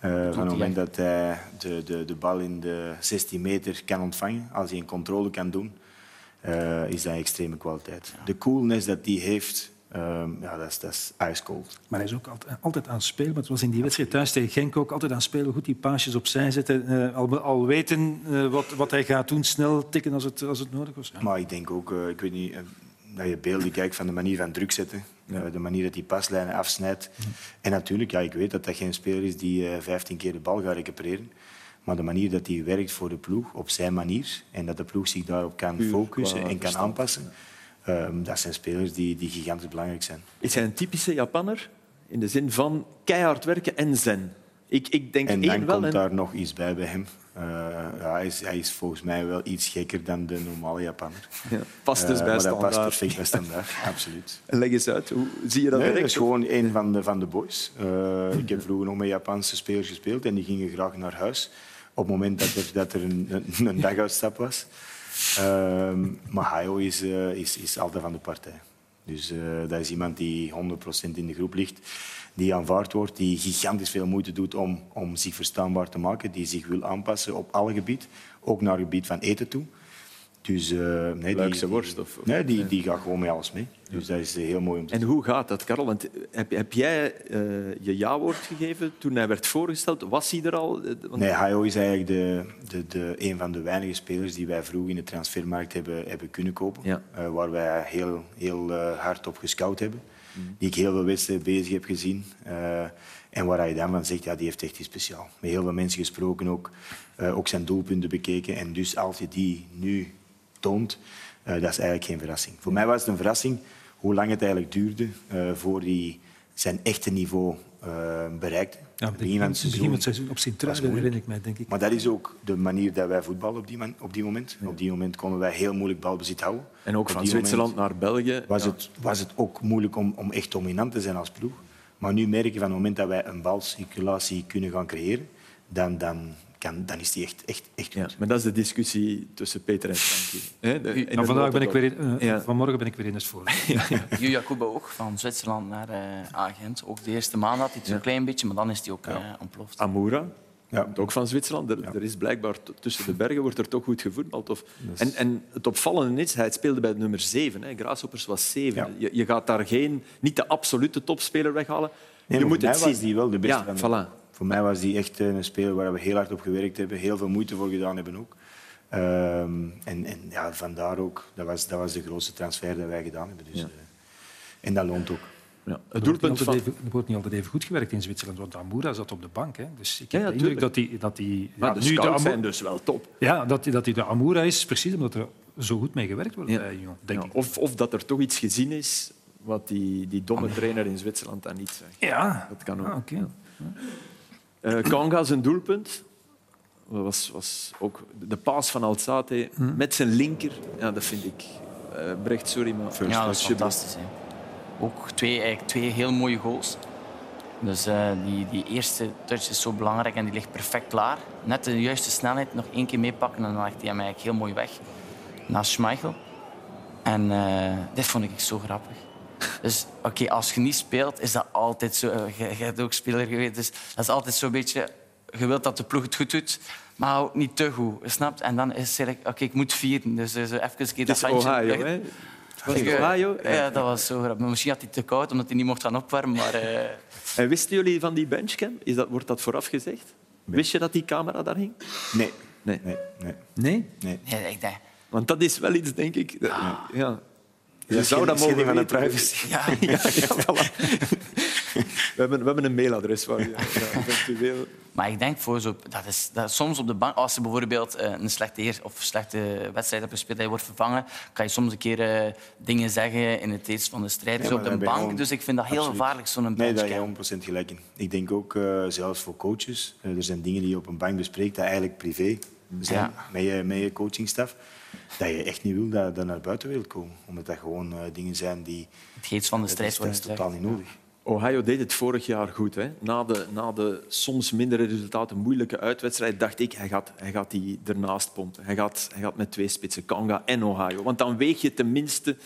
Eh, van het moment dat hij de, de, de bal in de 16 meter kan ontvangen, als hij een controle kan doen, eh, is dat extreme kwaliteit. De coolness dat hij heeft, ehm, ja, dat, is, dat is ice cold. Maar hij is ook altijd, altijd aan het spelen. Het was in die wedstrijd thuis tegen Genk ook altijd aan het spelen. Goed die paasjes opzij zetten. eh, al, al weten eh, wat, wat hij gaat doen. Snel tikken als het, als het nodig was. Ja. Maar ik denk ook, eh, ik weet niet, eh, dat je beelden kijkt van de manier van druk zetten. Eh, de manier dat hij paslijnen afsnijdt. En natuurlijk, ja, ik weet dat dat geen speler is die eh 15 keer de bal gaat recupereren. Maar de manier dat hij werkt voor de ploeg, op zijn manier, en dat de ploeg zich daarop kan Puur focussen en kan aanpassen, ehm, dat zijn spelers die, die gigantisch belangrijk zijn. Is hij een typische Japanner? In de zin van keihard werken en zen. Ik, ik denk En één dan wel. komt en- daar nog iets bij bij hem. Eh, ja, hij, is, hij is volgens mij wel iets gekker dan de normale Japanner. Ja, past dus Eh, bij maar dat past perfect bij standaard, absoluut. Leg eens uit, hoe zie je dat Nee, werkt? is gewoon een van de, van de boys. Eh, ik heb vroeger nog met Japanse spelers gespeeld en die gingen graag naar huis op het moment dat er, dat er een, een, een daguitstap was. Ehm maar Hayo is, is, is altijd van de partij. Dus dat is iemand die 100% in de groep ligt, die aanvaard wordt, die gigantisch veel moeite doet om, om zich verstaanbaar te maken, die zich wil aanpassen op alle gebied, ook naar het gebied van eten toe. Dus, eh, nee, Luikse die, worst, of- of- nee, die, die gaat gewoon met alles mee. Dus dat is eh, heel mooi om te En hoe gaat dat, Karel? Want heb, heb jij eh, je ja-woord gegeven toen hij werd voorgesteld? Was hij er al? Eh, want- Nee, Hayo is eigenlijk de, de, de, een van de weinige spelers die wij vroeg in de transfermarkt hebben, hebben kunnen kopen. Ja. Eh, waar wij heel, heel eh, hard op gescout hebben. Die ik heel veel wedstrijden bezig heb gezien. Eh, en waar je dan van zegt, ja, die heeft echt iets speciaal. Met heel veel mensen gesproken ook. eh, ook zijn doelpunten bekeken. En dus als je die nu toont, eh, dat is eigenlijk geen verrassing. Voor mij was het een verrassing hoe lang het eigenlijk duurde voor hij zijn echte niveau eh, bereikte. Ja, begin van het seizoen. begin van het seizoen op sint was truiden moeilijk. herinner ik mij, denk ik. Maar dat is ook de manier dat wij voetballen op die, man- op die moment. Op die moment konden wij heel moeilijk balbezit houden. En ook Op van Zwitserland naar België. Was, Ja. het, was het ook moeilijk om, om echt dominant te zijn als ploeg. Maar nu merk je van het moment dat wij een balcirculatie kunnen gaan creëren, dan, dan, kan, dan is die echt, echt, echt Ja, maar dat is de discussie tussen Peter en Frankie. De vandaag ben ik weer in, eh, Ja. Vanmorgen ben ik weer in het voor. Yuya Kubo ook, van Zwitserland naar eh Agent. Ook de eerste maand had hij het zo'n klein beetje, maar dan is hij ook eh, ontploft. Amura, Ja. ook van Zwitserland. Er, er is blijkbaar tussen de bergen wordt er toch goed gevoetbald. Of... En, en het opvallende is, hij speelde bij nummer 7. Hè. Grasshoppers was 7. Ja. Je, je gaat daar geen, niet de absolute topspeler weghalen. Nee, je maar moet het mij was die wel de beste Ja, van de- voilà. Voor mij was die echt een speler waar we heel hard op gewerkt hebben, heel veel moeite voor gedaan hebben ook. Ehm, en en ja, vandaar ook, dat was, dat was de grootste transfer dat wij gedaan hebben. Dus, Ja. eh, en dat loont ook. Ja. Het Er wordt, niet doelpunt altijd van... even, er wordt niet altijd even goed gewerkt in Zwitserland, want Amoura zat op de bank. Hè. Dus ik Ja, heb ja, de indruk dat hij... Dat hij Maar ja, de nu de scouts Amo- zijn dus wel top. Ja, dat hij, dat hij de Amoura is, precies omdat er zo goed mee gewerkt wordt bij Union, denk Ja, ik. of, of dat er toch iets gezien is wat die, die domme trainer in Zwitserland dan niet zegt. Ja, Dat kan ook. Ah, oké. Eh Kanga zijn doelpunt dat was, was ook de paas van Alzate Hm. met zijn linker. Ja, dat vind ik. eh Brecht, sorry, maar Ja, dat is fantastisch. Hè. Ook twee, eigenlijk twee heel mooie goals. Dus eh, die, die eerste touch is zo belangrijk en die ligt perfect klaar. Net de juiste snelheid nog één keer meepakken en dan legt hij hem eigenlijk heel mooi weg. Naast Schmeichel. En eh, dit vond ik zo grappig. Dus oké, als je niet speelt, is dat altijd zo. eh, Je, je hebt ook speler geweest, dus dat is altijd zo'n beetje... Je wilt dat de ploeg het goed doet, maar ook niet te goed. Snapt? En dan is het eigenlijk, oké, ik moet vieren. Dus zo even een keer Het is dat handje Ohio, hè? Was Ik, eh, Ohio? Ja, dat was zo grappig. Misschien had hij te koud, omdat hij niet mocht gaan opwarmen. Maar eh, En wisten jullie van die benchcam? Is dat, wordt dat vooraf gezegd? Wist je dat die camera daar hing? Nee. Nee. Nee, nee, Nee? nee. nee, ik denk... Want dat is wel iets, denk ik. dat- ja. Je Dat zou geen- dat mogen van de privacy. Ja, Ja, ja, voilà. we, hebben, we hebben een mailadres waar je eventueel... maar ik denk voor zo... Dat is, dat soms op de bank... Als je bijvoorbeeld eh, een slechte, eer, of slechte wedstrijd hebt gespeeld en je wordt vervangen, kan je soms een keer eh, dingen zeggen in het eerst van de strijd Ja, maar op de bank. gewoon- Dus ik vind dat heel Absoluut. gevaarlijk, zo'n Nee, daar heb je 100% gelijk in. Ik denk ook, eh, zelfs voor coaches, er zijn dingen die je op een bank bespreekt dat eigenlijk privé zijn Ja. met, je, met je coachingstaf, dat je echt niet wil dat dat naar buiten wil komen. Omdat dat gewoon eh, dingen zijn die... Het geest van de Dat strijd is, dat totaal niet nodig. Ohio deed het vorig jaar goed. Hè? Na, de, na de soms mindere resultaten, moeilijke uitwedstrijd, dacht ik, hij gaat, hij gaat die ernaast pompen. Hij gaat, hij gaat met twee spitsen, Kanga en Ohio. Want dan weeg je tenminste...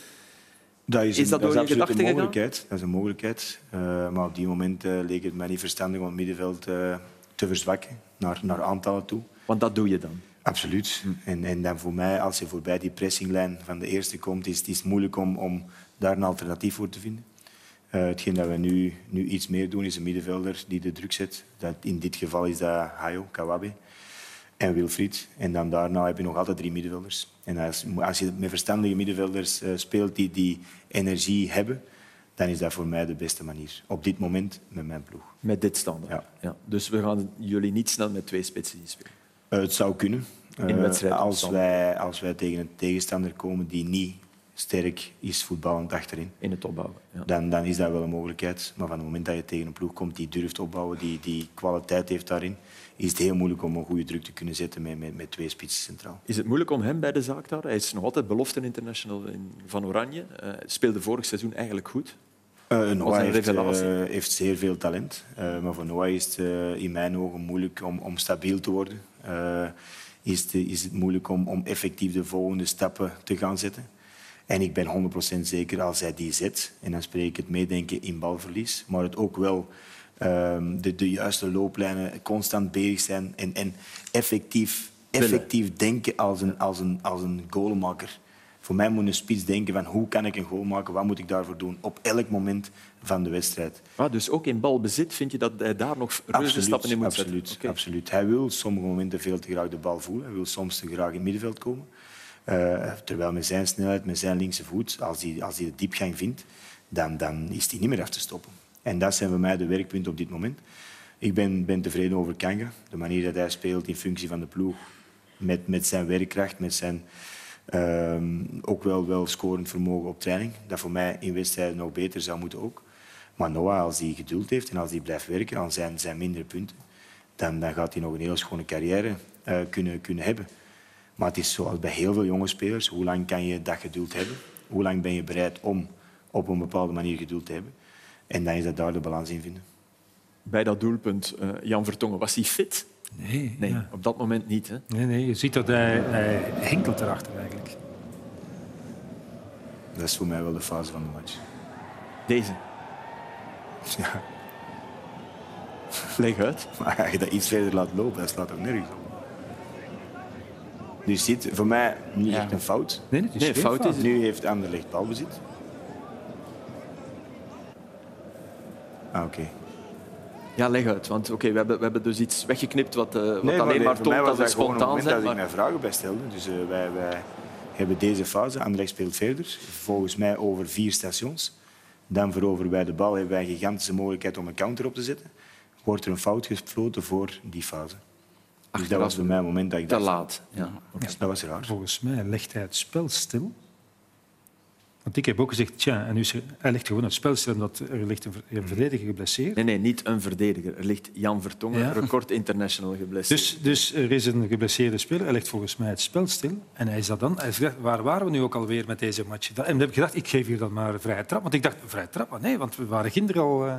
Dat is, Is een, dat door je absoluut gedachten een gegaan? mogelijkheid. Dat is een mogelijkheid. Eh, maar op die moment eh, leek het mij niet verstandig om het middenveld eh, te verzwakken naar, naar aantallen toe. Want dat doe je dan. Absoluut. En, en dan voor mij, als je voorbij die pressinglijn van de eerste komt, is het is moeilijk om, om daar een alternatief voor te vinden. Uh, hetgeen dat we nu, nu iets meer doen, is een middenvelder die de druk zet. Dat, in dit geval is dat Hayo, Kawabe en Wilfried. En dan daarna heb je nog altijd drie middenvelders. En als, als je met verstandige middenvelders uh, speelt die die energie hebben, dan is dat voor mij de beste manier. Op dit moment met mijn ploeg. Met dit standaard? Ja. ja. Dus we gaan jullie niet snel met twee spitsen spelen? Uh, het zou kunnen. In wedstrijd als, wij, als wij tegen een tegenstander komen die niet sterk is voetballend achterin. In het opbouwen. Ja. Dan, dan is dat wel een mogelijkheid. Maar van het moment dat je tegen een ploeg komt die durft opbouwen, die, die kwaliteit heeft daarin, is het heel moeilijk om een goede druk te kunnen zetten met, met, met twee spitsen centraal. Is het moeilijk om hem bij de zaak te houden? Hij is nog altijd belofte international in, van Oranje. Uh, speelde vorig seizoen eigenlijk goed. Uh, Noah heeft, uh, heeft, zeer veel talent. Uh, maar voor Noah is het in mijn ogen moeilijk om, om stabiel te worden. Is, het, is het moeilijk om, om effectief de volgende stappen te gaan zetten. En ik ben 100% zeker als hij die zet, en dan spreek ik het meedenken in balverlies, maar het ook wel um, de, de juiste looplijnen, constant bezig zijn en, en effectief, effectief denken als een, als, een, als een goalmaker. Voor mij moet een spits denken van hoe kan ik een goal maken, wat moet ik daarvoor doen, op elk moment van de wedstrijd. Ah, dus ook in balbezit vind je dat hij daar nog reuze stappen in moet absoluut, zetten? Okay. Absoluut. Hij wil sommige momenten veel te graag de bal voelen. Hij wil soms te graag in het middenveld komen. Uh, terwijl met zijn snelheid, met zijn linkse voet, als hij, als hij de diepgang vindt, dan, dan is hij niet meer af te stoppen. En dat zijn voor mij de werkpunten op dit moment. Ik ben, ben tevreden over Kanga. De manier dat hij speelt in functie van de ploeg. Met, met zijn werkkracht, met zijn um, ook wel, wel scorend vermogen op training. Dat voor mij in wedstrijden nog beter zou moeten ook. Maar Noah, als hij geduld heeft en als hij blijft werken aan zijn, zijn mindere punten, dan, dan gaat hij nog een heel schone carrière uh, kunnen, kunnen hebben. Maar het is zoals bij heel veel jonge spelers. Hoe lang kan je dat geduld hebben? Hoe lang ben je bereid om op een bepaalde manier geduld te hebben? En dan is dat daar de balans in vinden. Bij dat doelpunt, uh, Jan Vertongen, was hij fit? Nee, nee ja. op dat moment niet. Hè? Nee, nee, je ziet dat hij, hij hinkelt erachter eigenlijk. Dat is voor mij wel de fase van de match. Deze? Ja. Leg uit. Maar als je dat iets verder laat lopen, dat slaat ook nergens op. Nu ziet voor mij niet Ja. echt een fout. Nee, het is Nee, geen fout is het. Nu heeft Anderlecht balbezit. Ah, oké. Ja, leg uit. Want oké, we, hebben, we hebben dus iets weggeknipt wat, uh, wat Nee, alleen maar voor mij toont was dat we dat gewoon een spontaan moment zijn. dat ik Maar... mij vragen bij stelde. Dus uh, wij, wij hebben deze fase. Anderlecht speelt verder. Volgens mij over vier stations. Dan veroveren wij de bal. Hebben wij een gigantische mogelijkheid om een counter op te zetten. Wordt er een fout gefloten voor die fase. Dus dat was voor mij het moment dat ik Te dacht... laat. Ja. Dat was raar. Volgens mij legt hij het spel stil. Want ik heb ook gezegd, tja, en nu is er- hij legt gewoon het spel stil omdat er ligt een, een verdediger geblesseerd. Nee, nee, niet een verdediger. Er ligt Jan Vertongen, Ja. record international geblesseerd. Dus, dus er is een geblesseerde speler, hij legt volgens mij het spel stil. En hij is dat dan, hij gedacht, waar waren we nu ook alweer met deze match? En dan heb ik gedacht, ik geef hier dan maar een vrije trap. Want ik dacht, vrije trap? Maar nee, want we waren ginder al... eh,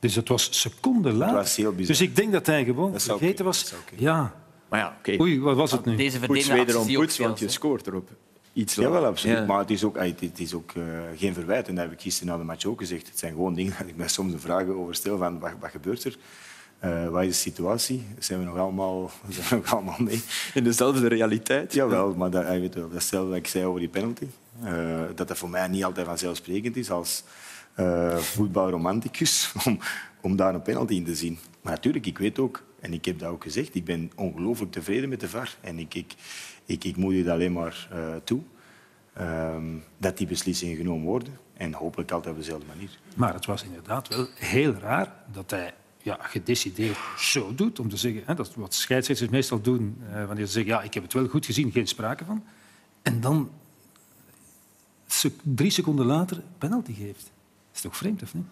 dus het was seconden later. was heel bizar. Dus ik denk dat hij gewoon Dat vergeten was. Ja, Maar ja, oké. oei, wat was het nu? Deze Poets verdedigende wederom ook poets, want je scoort erop. Iets Ja, wel later. absoluut. Ja. Maar het is ook, het is ook eh, geen verwijt. En dat heb ik gisteren na de match ook gezegd. Het zijn gewoon dingen dat ik mij soms de vragen over stel van wat, wat gebeurt er? Eh, wat is de situatie? Zijn we nog allemaal, zijn we nog allemaal mee? In dezelfde realiteit. Jawel, maar dat, weet wel, datzelfde wat ik zei over die penalty. eh, dat dat voor mij niet altijd vanzelfsprekend is als eh, voetbalromanticus om, om daar een penalty in te zien. Maar natuurlijk, ik weet ook, en ik heb dat ook gezegd, ik ben ongelooflijk tevreden met de VAR. En ik, ik, ik, ik moet je alleen maar eh, toe ehm, dat die beslissingen genomen worden. En hopelijk altijd op dezelfde manier. Maar het was inderdaad wel heel raar dat hij ja, gedecideerd zo doet. Om te zeggen, hè, dat is wat scheidsrechters meestal doen. eh, wanneer ze zeggen, ja, ik heb het wel goed gezien, geen sprake van. En dan drie seconden later penalty geeft. Dat is toch vreemd, of niet?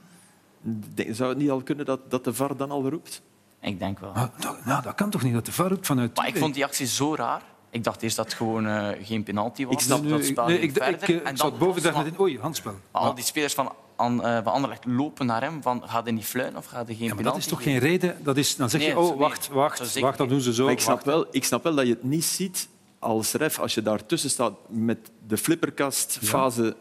Denk- Zou het niet al kunnen dat, dat de VAR dan al roept? Ik denk wel. Maar, nou, nou, dat kan toch niet, dat de VAR roept vanuit... Maar ik vond die actie zo raar. Ik dacht eerst dat het gewoon eh, geen penalty was. Ik snap Nee, dat spel nee, ik, ik, verder. ik, En zat dan boven dacht oei, handspel. Maar al die spelers van, An, eh, van Anderlecht lopen naar hem. Van, gaat hij niet fluiten of gaat hij geen Ja, maar penalty dat is toch geen reden? Dat is, dan zeg je, Nee, oh, wacht, nee, wacht, wacht, dat doen ze zo. Maar ik, snap wel, ik snap wel dat je het niet ziet als ref als je daartussen staat met de flipperkastfase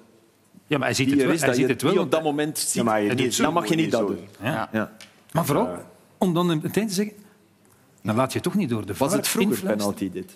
Ja, maar hij ziet het wel. is, Hij dat ziet je het wel. niet op dat moment ziet. Ja, maar je zo dan mag je niet dat doen. Ja. Maar vooral om dan meteen te zeggen... Dan laat je toch niet door de Was het vroeger penalty dit?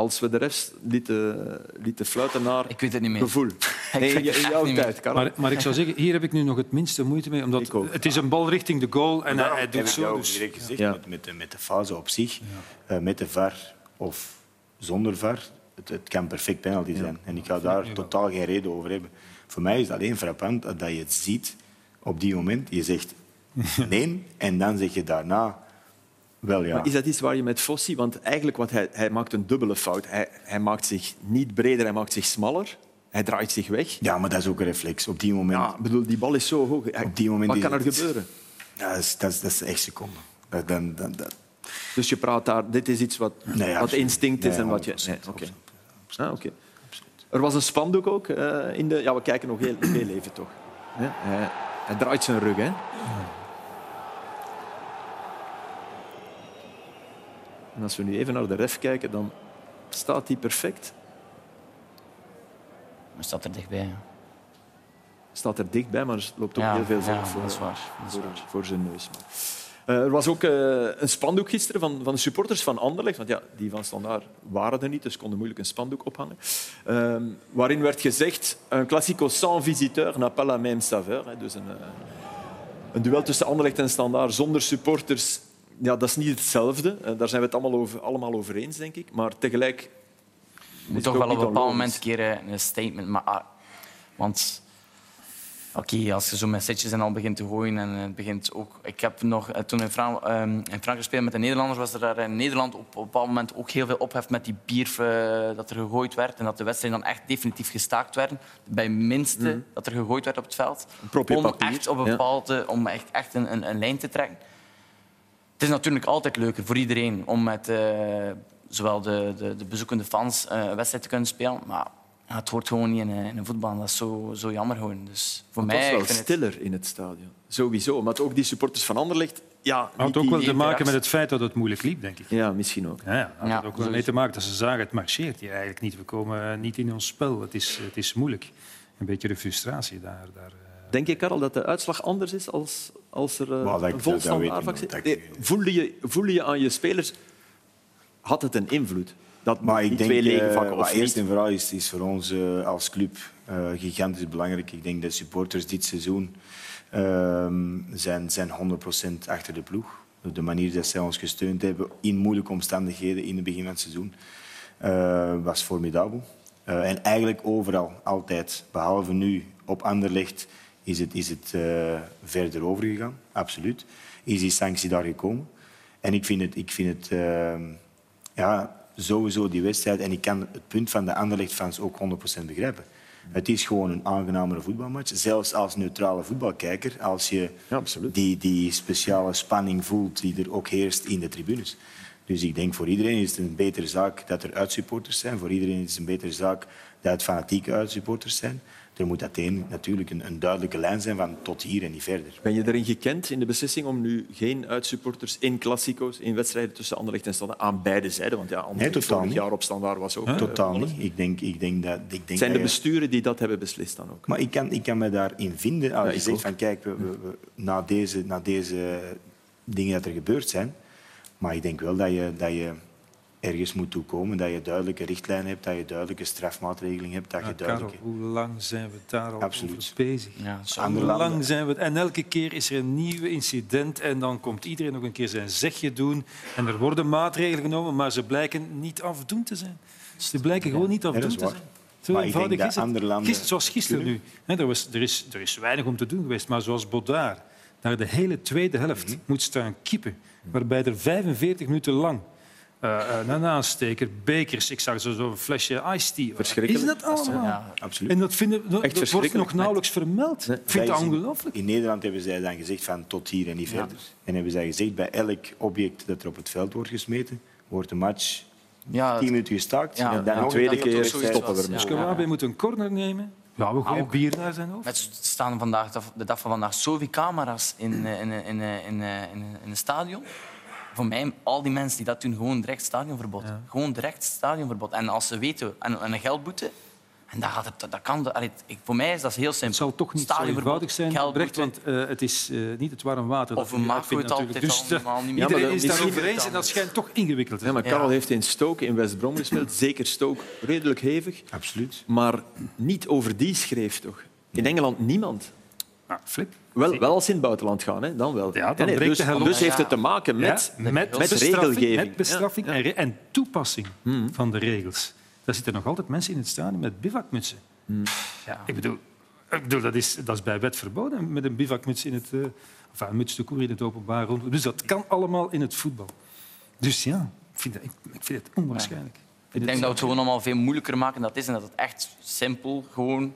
Als we de rest lieten, lieten fluiten naar Ik weet het niet meer. gevoel. Nee, in jouw tijd, Karel. Maar, maar ik zou zeggen, hier heb ik nu nog het minste moeite mee. Omdat het is een bal richting de goal en hij, doet zo. Dus, direct gezegd, Ja. met, met, de, met de fase op zich, eh, met de VAR of zonder VAR, het, het kan perfect penalty zijn. En ik ga daar totaal geen reden over hebben. Voor mij is het alleen frappant dat je het ziet op die moment. Je zegt nee en dan zeg je daarna wel ja. Maar is dat iets waar je met Fossi... Want eigenlijk wat hij, hij maakt een dubbele fout. Hij, hij maakt zich niet breder, hij maakt zich smaller. Hij draait zich weg. Ja, maar dat is ook een reflex. Op die moment, Ja, ik bedoel, die bal is zo hoog. Op die moment wat kan er het- gebeuren? ja, dat, is, dat, is, dat is echt seconde. Dat, dan, dan, dat, Dus je praat daar... Dit is iets wat, Nee, wat instinct is Nee, en wat je... 100%, Nee, oké. Ah, oké. Er was een spandoek ook eh, in de... Ja, we kijken nog heel, heel even toch. Ja, hij, hij draait zijn rug, hè. En als we nu even naar de ref kijken, dan staat hij perfect. Maar staat er dichtbij. Staat er dichtbij, maar er loopt ook Ja, heel veel ja, voor, dat voor, is waar, dat is voor, waar. voor zijn neus. Eh, er was ook eh, een spandoek gisteren van, van de supporters van Anderlecht. Want ja, die van Standaard waren er niet, dus konden moeilijk een spandoek ophangen. Ehm, waarin werd gezegd, een classico sans visiteur n'a pas la même saveur. Hè, dus een, eh, een duel tussen Anderlecht en Standaard zonder supporters, ja, dat is niet hetzelfde. Eh, daar zijn we het allemaal over, allemaal over eens, denk ik. Maar tegelijk... Je moet toch wel op een bepaald moment een keer eh, een statement maken. Want oké, als je zo met setjes en al begint te gooien en het begint ook... Ik heb nog, eh, toen in, Fran ehm, in Frankrijk speelde met de Nederlanders, was er daar in Nederland op, op een bepaald moment ook heel veel ophef met die bier eh, dat er gegooid werd en dat de wedstrijden dan echt definitief gestaakt werden. Bij minste dat er gegooid werd op het veld. om echt op een ja. bepaalde, om echt, echt een, een, een lijn te trekken. Het is natuurlijk altijd leuker voor iedereen om met eh, zowel de, de, de bezoekende fans eh, een wedstrijd te kunnen spelen. Maar ja, het hoort gewoon niet in, eh, in een voetbal. Dat is zo, zo jammer gewoon. Dus voor Het mij was wel ik vind het- stiller in het stadion. Sowieso. Maar ook die supporters van Anderlecht... Ja, had ook wel te maken met het feit dat het moeilijk liep, denk ik. Ja, misschien ook. Ja, ja, had Ja, het ook wel mee te maken dat ze zagen, het marcheert hier eigenlijk niet. We komen eh, niet in ons spel. Het is, het is moeilijk. Een beetje de frustratie daar. daar eh. Denk je, Karel, dat de uitslag anders is als, als er uh, dat- een Nee, voelde, je, voelde je aan je spelers... Had het een invloed? Dat Maar ik denk, twee lege eh, of eerst en vooral is, is voor ons eh, als club eh, gigantisch belangrijk. Ik denk dat supporters dit seizoen ehm, zijn, zijn 100% achter de ploeg. De manier dat zij ons gesteund hebben in moeilijke omstandigheden in het begin van het seizoen eh, was formidabel. Eh, en eigenlijk overal, altijd. Behalve nu op Anderlecht is het, is het eh, verder overgegaan, absoluut. Is die sanctie daar gekomen. En ik vind het, ik vind het ehm, ja, sowieso die wedstrijd. En ik kan het punt van de Anderlecht-fans ook 100% begrijpen. Het is gewoon een aangenamere voetbalmatch. Zelfs als neutrale voetbalkijker, als je Ja, die, die speciale spanning voelt die er ook heerst in de tribunes. Dus ik denk voor iedereen is het een betere zaak dat er uitsupporters zijn. Voor iedereen is het een betere zaak dat het fanatieke uitsupporters zijn. Er moet uiteen natuurlijk een, een duidelijke lijn zijn van tot hier en niet verder. Ben je erin gekend in de beslissing om nu geen uitsupporters in klassico's, in wedstrijden tussen Anderlecht en Standaard, aan beide zijden? Want ja, Anderlecht totaal vorig niet. jaar op Standaard was ook... eh, Totaal niet. Ik denk, ik denk dat... Ik denk Het zijn de besturen die dat hebben beslist dan ook. Maar ik kan, ik kan me daarin vinden. Als Ja, je zegt ook. van kijk, we, we- we- na, deze, na deze dingen dat er gebeurd zijn. Maar ik denk wel dat je, dat je ergens moet toekomen. Dat je duidelijke richtlijnen hebt, dat je duidelijke strafmaatregeling hebt. Dat je Karel, duidelijke... hoe lang zijn we daar al Absoluut. over bezig? Ja, Hoe lang zijn we... En elke keer is er een nieuw incident en dan komt iedereen nog een keer zijn zegje doen. En er worden maatregelen genomen, maar ze blijken niet afdoend te zijn. Ze blijken gewoon niet afdoend te zijn. Zo Maar ik eenvoudig denk is dat het. andere landen Gister- zoals gisteren nu. Hè, er, was, er, is, er is weinig om te doen geweest, maar zoals Bodaar naar de hele tweede helft Mhm. moet staan kippen, waarbij er 45 minuten lang eh, eh, een aansteker, bekers, ik zag zo- zo'n flesje iced tea. Verschrikkelijk. Is dat allemaal? Ja, Absoluut. En dat, vinden, dat, dat wordt nog nauwelijks vermeld. Ik vind Dat ongelooflijk. In Nederland hebben zij dan gezegd van tot hier en niet verder. En hebben zij gezegd bij elk object dat er op het veld wordt gesmeten, wordt de match ja, tien minuten gestaakt. Ja, en dan ja, nog tweede een keer keer stoppen we ermee. Dus Kawabe moet een corner nemen. Ja, we gooien ook. bier naar zijn hoofd. Met staan vandaag, de dag van vandaag zoveel camera's in, eh, in, in, in, in, in, in een stadion. Voor mij, al die mensen die dat doen, gewoon direct stadionverbod. Gewoon direct stadionverbod. En als ze weten, en, en een geldboete, En dat, gaat het, dat kan, allee, ik, voor mij is dat heel simpel. Het zal toch niet zo eenvoudig zijn, geldboete. Brecht, want eh, het is eh, niet het warm water. Of maag uitvindt het altijd Dus, eh, helemaal niet meer. iedereen maar is daarover misschien- eens en dat schijnt toch ingewikkeld te Ja, zijn. maar Karel Ja. heeft in Stoke in West-Brom gespeeld. Zeker Stoke, redelijk hevig. Absoluut. Maar niet over die schreef toch? In Engeland niemand. Nou, Flip. Wel, wel als ze in het buitenland gaan, hè, dan wel. Ja, dan dus dus heeft het te maken met, Ja, met, met bestraffing, regelgeving. met bestraffing Ja. Hmm. En, re- en toepassing van de regels. Daar zitten nog altijd mensen in het stadion met bivakmutsen. Ja. Ik bedoel, ik bedoel dat, is, dat is bij wet verboden met een bivakmuts in het, eh of een muts de koer in het openbaar rond. Dus dat kan allemaal in het voetbal. Dus ja, ik vind, dat, ik, ik vind het onwaarschijnlijk. Ik denk dat we het gewoon allemaal veel moeilijker maken dan het is. En dat het echt simpel gewoon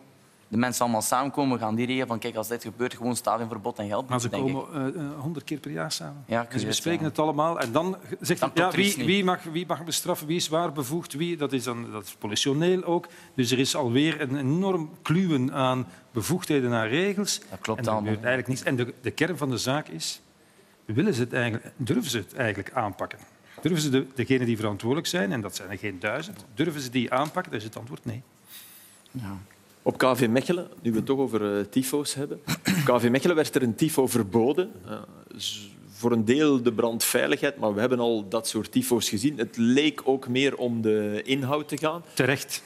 de mensen allemaal samenkomen. Gaan die regelen van kijk, als dit gebeurt, gewoon stadionverbod en geld. Maar ze komen eh, honderd keer per jaar samen. Ja, en ze curieus, bespreken ja. het allemaal. En dan zegt Dan hij, ja, wie, mag, wie mag bestraffen, wie is waar bevoegd, wie. Dat is, dan, dat is politioneel ook. Dus er is alweer een enorm kluwen aan bevoegdheden en regels. Dat klopt en allemaal. gebeurt eigenlijk niets. En de, de kern van de zaak is, willen ze het eigenlijk, durven ze het eigenlijk aanpakken? Durven ze de, degenen die verantwoordelijk zijn, en dat zijn er geen duizend, durven ze die aanpakken? Dan is het antwoord nee. Ja. Op KV Mechelen, nu we het toch over eh, tyfo's hebben. Op KV Mechelen werd er een tifo verboden. Eh, voor een deel de brandveiligheid, maar we hebben al dat soort tyfo's gezien. Het leek ook meer om de inhoud te gaan. Terecht.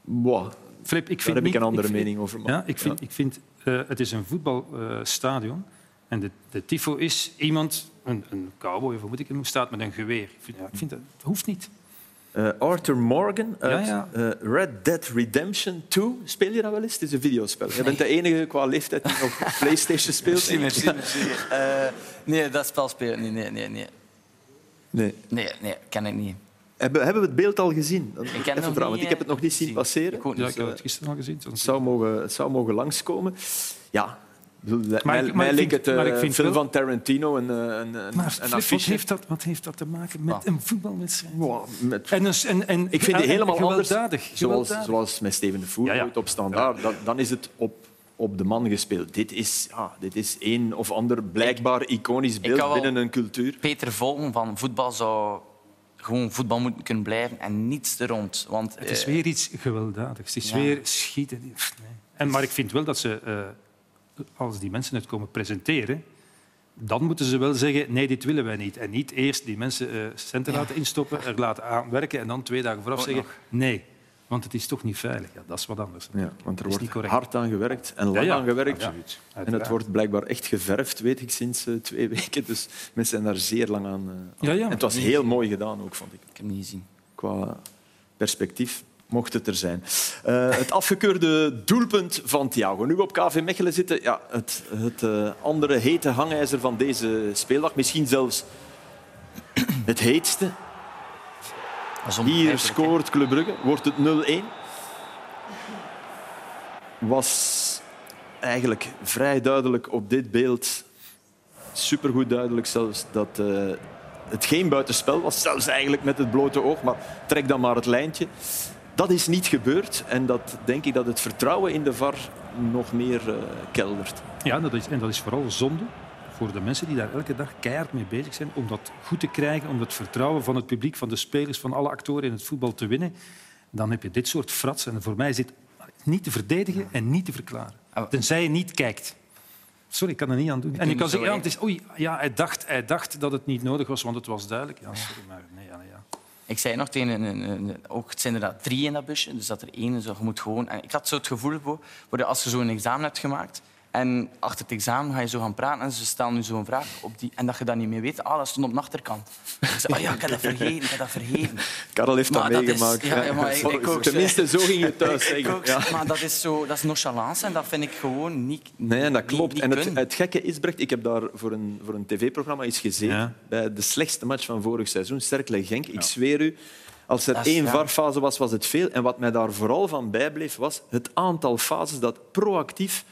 Wow, Flip, ik daar vind heb ik een andere vind- mening over. maar- Ja, ik vind, Ik vind eh, het is een voetbalstadion. en de, de tifo is iemand, een, een cowboy, of hoe moet ik het noemen, staat met een geweer. Ik vind, ja, ik vind dat, dat hoeft niet. Eh, Arthur Morgan uit Ja, eh, Red Dead Redemption 2. Speel je dat wel eens? Het is een videospel. Je bent de enige qua leeftijd die nog PlayStation speelt. Merci, merci, merci. Eh, nee, dat spel spelen. Nee, nee, nee, nee. Nee. Nee, nee, ken ik niet. Hebben, hebben we het beeld al gezien? Ik ik ken even niet, ik heb het nog niet zien zien. passeren. Ik Ja, niet. ik heb het gisteren al gezien. Het zou mogen, het zou mogen langskomen. Ja, ik bedoel, maar mij vind- het film wel- van Tarantino, een, eh, een, een, Maar een Flip, wat heeft, dat, wat heeft dat te maken met Wat? een voetbalwedstrijd? Wow, met- En, een, en, en, ik vind die en- helemaal anders. gewelddadig. Zoals, zoals met Steven de Voer Ja, ja. ooit op standaard. Dan, dan is het op, op de man gespeeld. Dit is, ja, dit is een of ander blijkbaar iconisch beeld binnen een cultuur. Peter Volgen van voetbal zou gewoon voetbal moeten kunnen blijven en niets er rond. Want, Het is eh, weer iets gewelddadigs. Het is Ja. weer schieten. Nee. En, maar ik vind wel dat ze, eh, als die mensen het komen presenteren, dan moeten ze wel zeggen, nee, dit willen wij niet. En niet eerst die mensen eh, centen laten instoppen, er laten aanwerken en dan twee dagen vooraf Ook zeggen, nog. nee, want het is toch niet veilig. Ja, dat is wat anders. Ja, want er wordt hard aan gewerkt en lang Ja, ja. aan gewerkt. Absoluut. En het wordt blijkbaar echt geverfd, weet ik, sinds eh, twee weken. Dus mensen zijn daar zeer lang aan. ja. En het was heel mooi gedaan ook, vond ik. Ik heb het niet gezien. Qua perspectief mocht het er zijn. Eh, het afgekeurde doelpunt van Thiago. Nu we op KV Mechelen zitten, ja, het, het eh, andere hete hangijzer van deze speeldag. Misschien zelfs het heetste. Hier scoort Club Brugge, wordt het 0-1. Was eigenlijk vrij duidelijk op dit beeld, supergoed duidelijk zelfs, dat eh, het geen buitenspel was. Zelfs eigenlijk met het blote oog, maar trek dan maar het lijntje. Dat is niet gebeurd en dat denk ik dat het vertrouwen in de VAR nog meer eh, keldert. Ja, dat is, en dat is vooral zonde voor de mensen die daar elke dag keihard mee bezig zijn om dat goed te krijgen, om het vertrouwen van het publiek, van de spelers, van alle actoren in het voetbal te winnen. Dan heb je dit soort frats. En voor mij is dit niet te verdedigen en niet te verklaren. Ah, Tenzij je niet kijkt. Sorry, ik kan er niet aan doen. En je kan zeggen, ja, het is, oei, ja, hij, dacht, hij dacht dat het niet nodig was, want het was duidelijk. Ja, sorry, maar nee, ja, nee, ja. Ik zei nog tegen een, een, ook, het zijn er drie in dat busje, dus dat er één zo, je moet gewoon. En ik had zo het gevoel voor, voor de- als je zo'n examen hebt gemaakt en achter het examen ga je zo gaan praten en ze stellen nu zo'n vraag op die, en dat je dat niet meer weet. Ah, dat stond op de achterkant. Ik zei, oh ja, ik heb dat vergeten, ik heb dat vergeten. Karel heeft Maar dat dat is- meegemaakt. ja, ja, maar ik- ik ook, Tenminste, zo ging je thuis Ik zeggen. ook, Ja. Maar dat is, zo, dat is nonchalance en dat vind ik gewoon niet. Nee, dat klopt. niet en het, gekke is, Brecht, ik heb daar voor een, voor een tv-programma eens gezeten. Ja. Bij de slechtste match van vorig seizoen, Cercle Genk. Ik zweer u, als er één ja. VAR-fase was, was het veel. En wat mij daar vooral van bijbleef, was het aantal fases dat proactief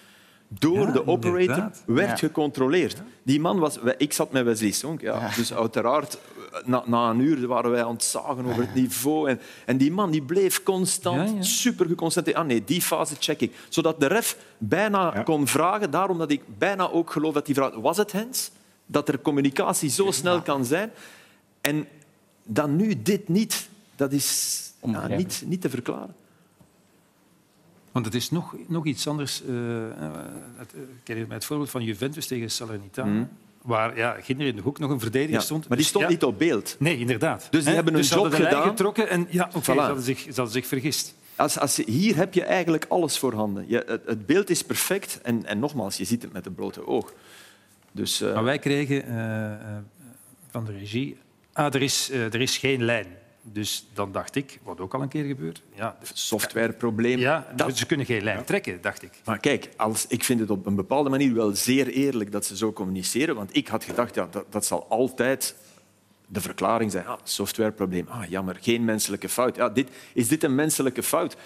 door Ja, de operator inderdaad. werd Ja. gecontroleerd. Die man was... Ik zat met Wesley Sonk, ja. dus uiteraard... Na, na een uur waren wij aan het zagen over het niveau. En, en die man die bleef constant super geconcentreerd. Ah nee, die fase check ik. Zodat de ref bijna kon vragen, daarom dat ik bijna ook geloof dat hij vraagt, was het Hens? Dat er communicatie zo snel kan zijn. En dan nu dit niet, dat is niet, niet te verklaren. Want het is nog, nog iets anders. eh, het, eh, ik herinner me het voorbeeld van Juventus tegen Salernitana. Waar ja, Ginder in de hoek nog een verdediger Ja, stond. Maar die Dus stond ja, niet op beeld. Nee, inderdaad. Dus die hebben hun ze hadden job gedaan. getrokken en ja, oké, Voilà. ze, hadden zich, ze hadden zich vergist. Als, als, hier heb je eigenlijk alles voorhanden. Je, het, het beeld is perfect en, en nogmaals, je ziet het met een blote oog. Dus, Maar wij kregen van de regie... Ah, er is, er is geen lijn. Dus dan dacht ik, wat ook al een keer gebeurt... Ja, softwareprobleem. ja Dat- ze kunnen geen lijn trekken, dacht ik. Maar kijk, als, ik vind het op een bepaalde manier wel zeer eerlijk dat ze zo communiceren. Want ik had gedacht, ja, dat, dat zal altijd de verklaring zijn. Ah, softwareprobleem. Ah, jammer, geen menselijke fout. Ja, dit, is dit een menselijke fout?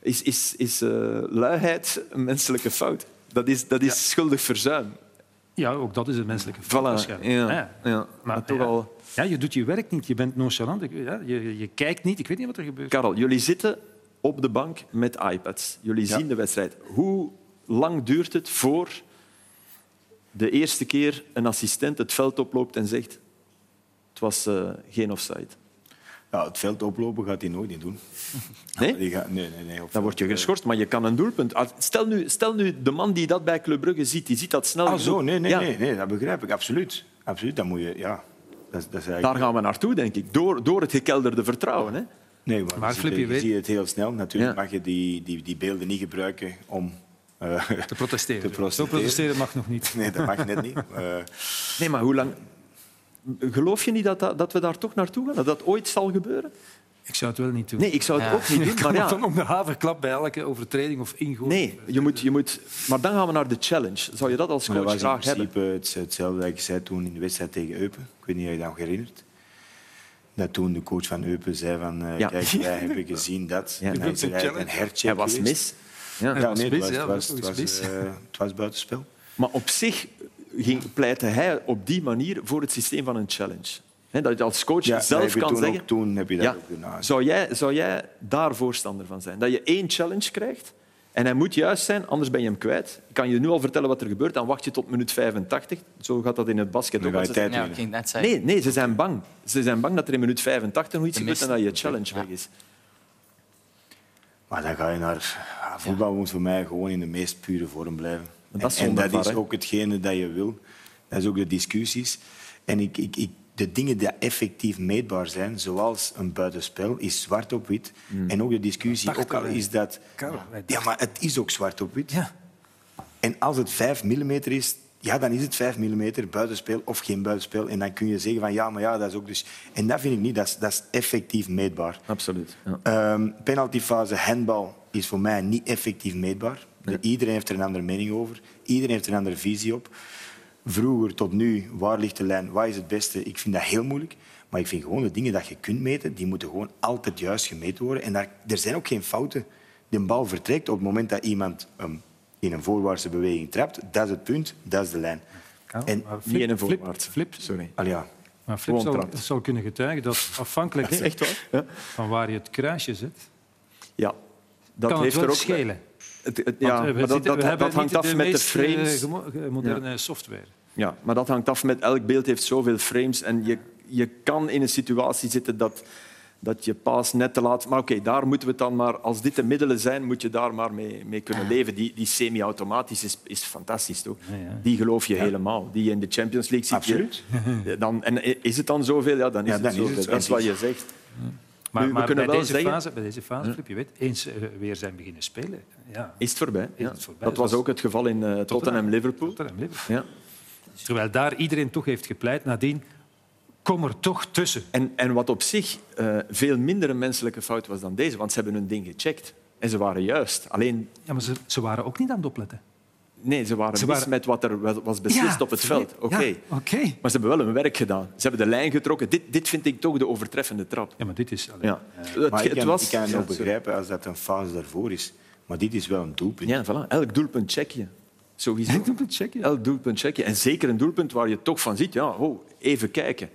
Is, is, is eh, luiheid een menselijke fout? Dat is, dat is schuldig verzuim. Ja, ook dat is een menselijke. Voilà, ja, ja. Maar toch al... Ja, je doet je werk niet. Je bent nonchalant. Ja, je, je kijkt niet. Ik weet niet wat er gebeurt. Karel, jullie zitten op de bank met iPads. Jullie zien de wedstrijd. Hoe lang duurt het voor de eerste keer een assistent het veld oploopt en zegt het was eh, geen offside? Ja, het veld oplopen gaat hij nooit niet doen. Nee? Die gaat, nee, nee, nee. op Dan word je eh, geschorst, maar je kan een doelpunt... Als- Stel nu, stel nu de man die dat bij Club Brugge ziet, die ziet dat snel Ah, zo, nee, nee, Ja, nee, nee, dat begrijp ik, absoluut. Absoluut, dat moet je, ja. Dat, dat is Daar eigenlijk... gaan we naartoe, denk ik. Door, door het gekelderde vertrouwen. Hè? Nee, maar, Maar je, Flip, ziet, je je weet- ziet het heel snel. Natuurlijk Ja. mag je die, die, die beelden niet gebruiken om eh, Te protesteren. te Zo protesteren. protesteren mag nog niet. Nee, dat mag net niet. Eh, Nee, maar hoe lang... Geloof je niet dat, dat, dat we daar toch naartoe gaan? Dat dat ooit zal gebeuren? Ik zou het wel niet doen. Nee, ik zou het Ja. ook niet doen. Maar ja, van om de haverklap bij elke overtreding of ingooi. Nee, je moet, je moet... Maar dan gaan we naar de challenge. Zou je dat als dat coach was in graag hebben? principe het- hetzelfde dat ik zei toen in de wedstrijd tegen Eupen. Ik weet niet of je dat nog herinnert. Dat toen de coach van Eupen zei van... eh, Ja. Kijk, wij hebben gezien dat. Ja. En dan is er eigenlijk een hercheck Hij was mis. Ja. Nee, mis, het was, ja, het was, dat het was was, mis. eh, het was buitenspel. Maar op zich ging, pleitte hij op die manier voor het systeem van een challenge. He, dat je als coach Ja, zelf kan toen zeggen... Ook, toen heb je dat Ja. ook gedaan. Zou jij, zou jij daar voorstander van zijn? Dat je één challenge krijgt en hij moet juist zijn, anders ben je hem kwijt. Ik kan je nu al vertellen wat er gebeurt, dan wacht je tot minuut 85. Zo gaat dat in het basket ook. tijd Ja. Nee, nee, ze zijn bang. Ze zijn bang dat er in minuut 85 nog iets gebeurt en dat je challenge weg is. Maar dan ga je naar... ja, voetbal moet voor mij gewoon in de meest pure vorm blijven. Maar dat is en, dat is ook hetgene dat je wil. Dat is ook de discussies. En ik, ik, ik, de dingen die effectief meetbaar zijn, zoals een buitenspel, is zwart op wit. Hmm. En ook de discussie, ook al is dat... Ja, maar het is ook zwart op wit. Ja. En als het 5 mm is, ja, dan is het 5 mm buitenspel of geen buitenspel. En dan kun je zeggen van ja, maar ja, dat is ook dus... En dat vind ik niet, dat is, dat is effectief meetbaar. Absoluut. Ja. Ehm penaltyfase, handbal is voor mij niet effectief meetbaar. Iedereen heeft er een andere mening over. Iedereen heeft er een andere visie op. Vroeger tot nu, waar ligt de lijn? Wat is het beste? Ik vind dat heel moeilijk. Maar ik vind gewoon de dingen dat je kunt meten, die moeten gewoon altijd juist gemeten worden. En daar, er zijn ook geen fouten. De bal vertrekt op het moment dat iemand hem in een voorwaartse beweging trapt. Dat is het punt, dat is de lijn. En- maar Niet in een Flip, voorwaarts. Flip, Sorry. Al ja, maar Flip zou kunnen getuigen dat afhankelijk echt waar? Ja. van waar je het kruisje zet, ja. Dat kan heeft het wel er ook... schelen. Het, ja, maar dat, dat, hangt af met de eh, frames. moderne software. Ja, maar dat hangt af met elk beeld heeft zoveel frames en je, je kan in een situatie zitten dat, dat je paas net te laat... Maar oké, daar moeten we het dan maar... Als dit de middelen zijn, moet je daar maar mee, mee kunnen leven. Die, die semi-automatisch is, is fantastisch, toch? ja. Die geloof je helemaal. Die je in de Champions League ziet. absoluut. Dan, en is het dan zoveel? Ja, dan is het dan is zoveel. het. Dat is wat je zegt. Maar, Nu, we maar kunnen bij, wel deze zeggen- fase, bij deze fase, Flip, je weet, eens eh, weer zijn beginnen spelen. Ja. Is het voorbij? Is Ja. het voorbij, Dat was ook het geval in eh, Tottenham-Liverpool. Tottenham, Liverpool. Ja. Terwijl daar iedereen toch heeft gepleit, nadien, kom er toch tussen. En, en wat op zich eh, veel minder een menselijke fout was dan deze, want ze hebben hun ding gecheckt. En ze waren juist. Alleen, Ja, maar ze, ze waren ook niet aan het opletten. Nee, ze waren Ze waren- met wat er was beslist Ja, op het veld. Oké. Ja, oké. Maar ze hebben wel hun werk gedaan. Ze hebben de lijn getrokken. Dit, dit vind ik toch de overtreffende trap. Ja, maar dit is... Ja. Het, Maar ik het kan, was, ik kan het ja, nog begrijpen als dat een fase daarvoor is. Maar dit is wel een doelpunt. Ja, voilà. Elk doelpunt check je. Sowieso. Ik doe het checken. Elk doelpunt check je. En zeker een doelpunt waar je toch van ziet, ja, oh, even kijken.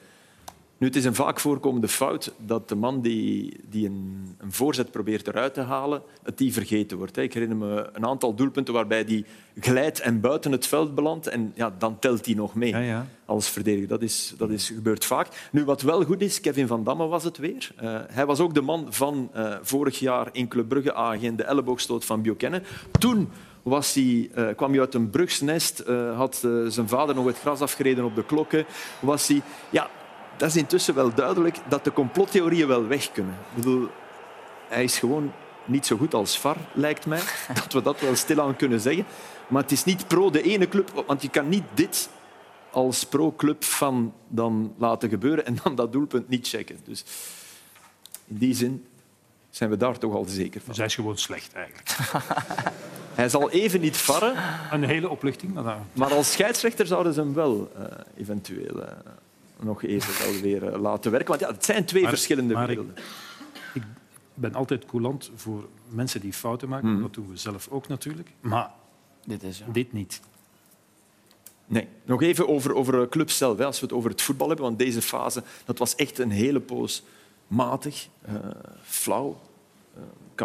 Nu, het is een vaak voorkomende fout dat de man die, die een, een voorzet probeert eruit te halen, het die vergeten wordt. Ik herinner me een aantal doelpunten waarbij die glijdt en buiten het veld belandt. En ja, dan telt hij nog mee Ja, ja. als verdediger. Dat, is, dat is, gebeurt vaak. Nu, wat wel goed is, Kevin van Damme was het weer. Eh, hij was ook de man van eh, vorig jaar in Club Brugge AG, de elleboogstoot van Buchanan. Toen was hij, eh, kwam hij uit een brugsnest, had zijn vader nog het gras afgereden op de klokken. Was hij, ja, dat is intussen wel duidelijk dat de complottheorieën wel weg kunnen. Ik bedoel, hij is gewoon niet zo goed als VAR, lijkt mij. Dat we dat wel stilaan kunnen zeggen. Maar het is niet pro de ene club, want je kan niet dit als pro-club van dan laten gebeuren en dan dat doelpunt niet checken. Dus in die zin zijn we daar toch al zeker van. Dus hij is gewoon slecht eigenlijk. Hij zal even niet varren, Een hele opluchting. Maar dan- maar als scheidsrechter zouden ze hem wel eh, eventueel eh, nog even wel weer eh, laten werken. Want ja, het zijn twee Maar- verschillende maar ik- werelden. Ik ben altijd coulant voor mensen die fouten maken. Mhm. Dat doen we zelf ook natuurlijk. Maar Dit is, ja. dit niet. Nee. Nog even over, over club zelf, hè, als we het over het voetbal hebben. Want deze fase dat was echt een hele poos matig, eh, flauw.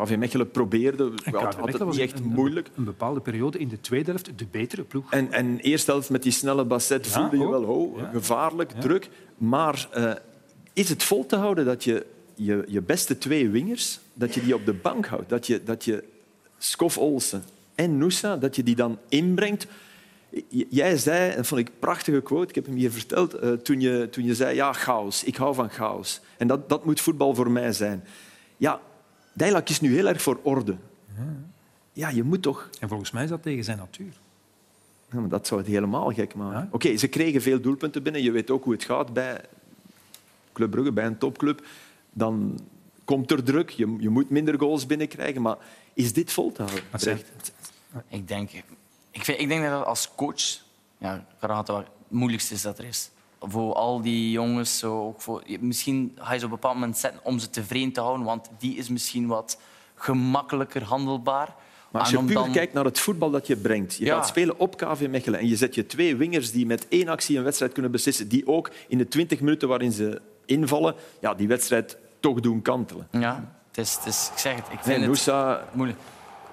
KV Mechelen probeerde, had, had het Mechelen niet echt een- moeilijk. Een bepaalde periode in de tweede helft de betere ploeg. En, en eerste helft met die snelle basset Ja, voelde je wel ho, Ja. gevaarlijk, Ja. druk. Maar eh, is het vol te houden dat je, je je beste twee wingers dat je die op de bank houdt? Dat je, dat je Skof Olsen en Noosa, dat je die dan inbrengt? Jij zei, en dat vond ik een prachtige quote, ik heb hem hier verteld, eh, toen, je, toen je zei, ja, chaos, ik hou van chaos. En dat, dat moet voetbal voor mij zijn. Ja, Dijlak is nu heel erg voor orde. Ja, je moet toch En volgens mij is dat tegen zijn natuur. ja, maar dat zou het helemaal gek maken. Ja. Oké, ze kregen veel doelpunten binnen. Je weet ook hoe het gaat bij Club Brugge, bij een topclub. Dan komt er druk, je, je moet minder goals binnenkrijgen. Maar is dit vol te houden? Ik denk, ik, vind, ik denk dat als coach ja, het moeilijkste is dat er is. Voor al die jongens, zo, ook voor, misschien ga je ze op een bepaald moment zetten om ze tevreden te houden, want die is misschien wat gemakkelijker handelbaar. Maar als je puur dan- kijkt naar het voetbal dat je brengt. Je Ja. gaat spelen op KV Mechelen en je zet je twee wingers die met één actie een wedstrijd kunnen beslissen, die ook in de 20 minuten waarin ze invallen, ja, die wedstrijd toch doen kantelen. Ja, het is, het is, ik zeg het, ik vind het Noosa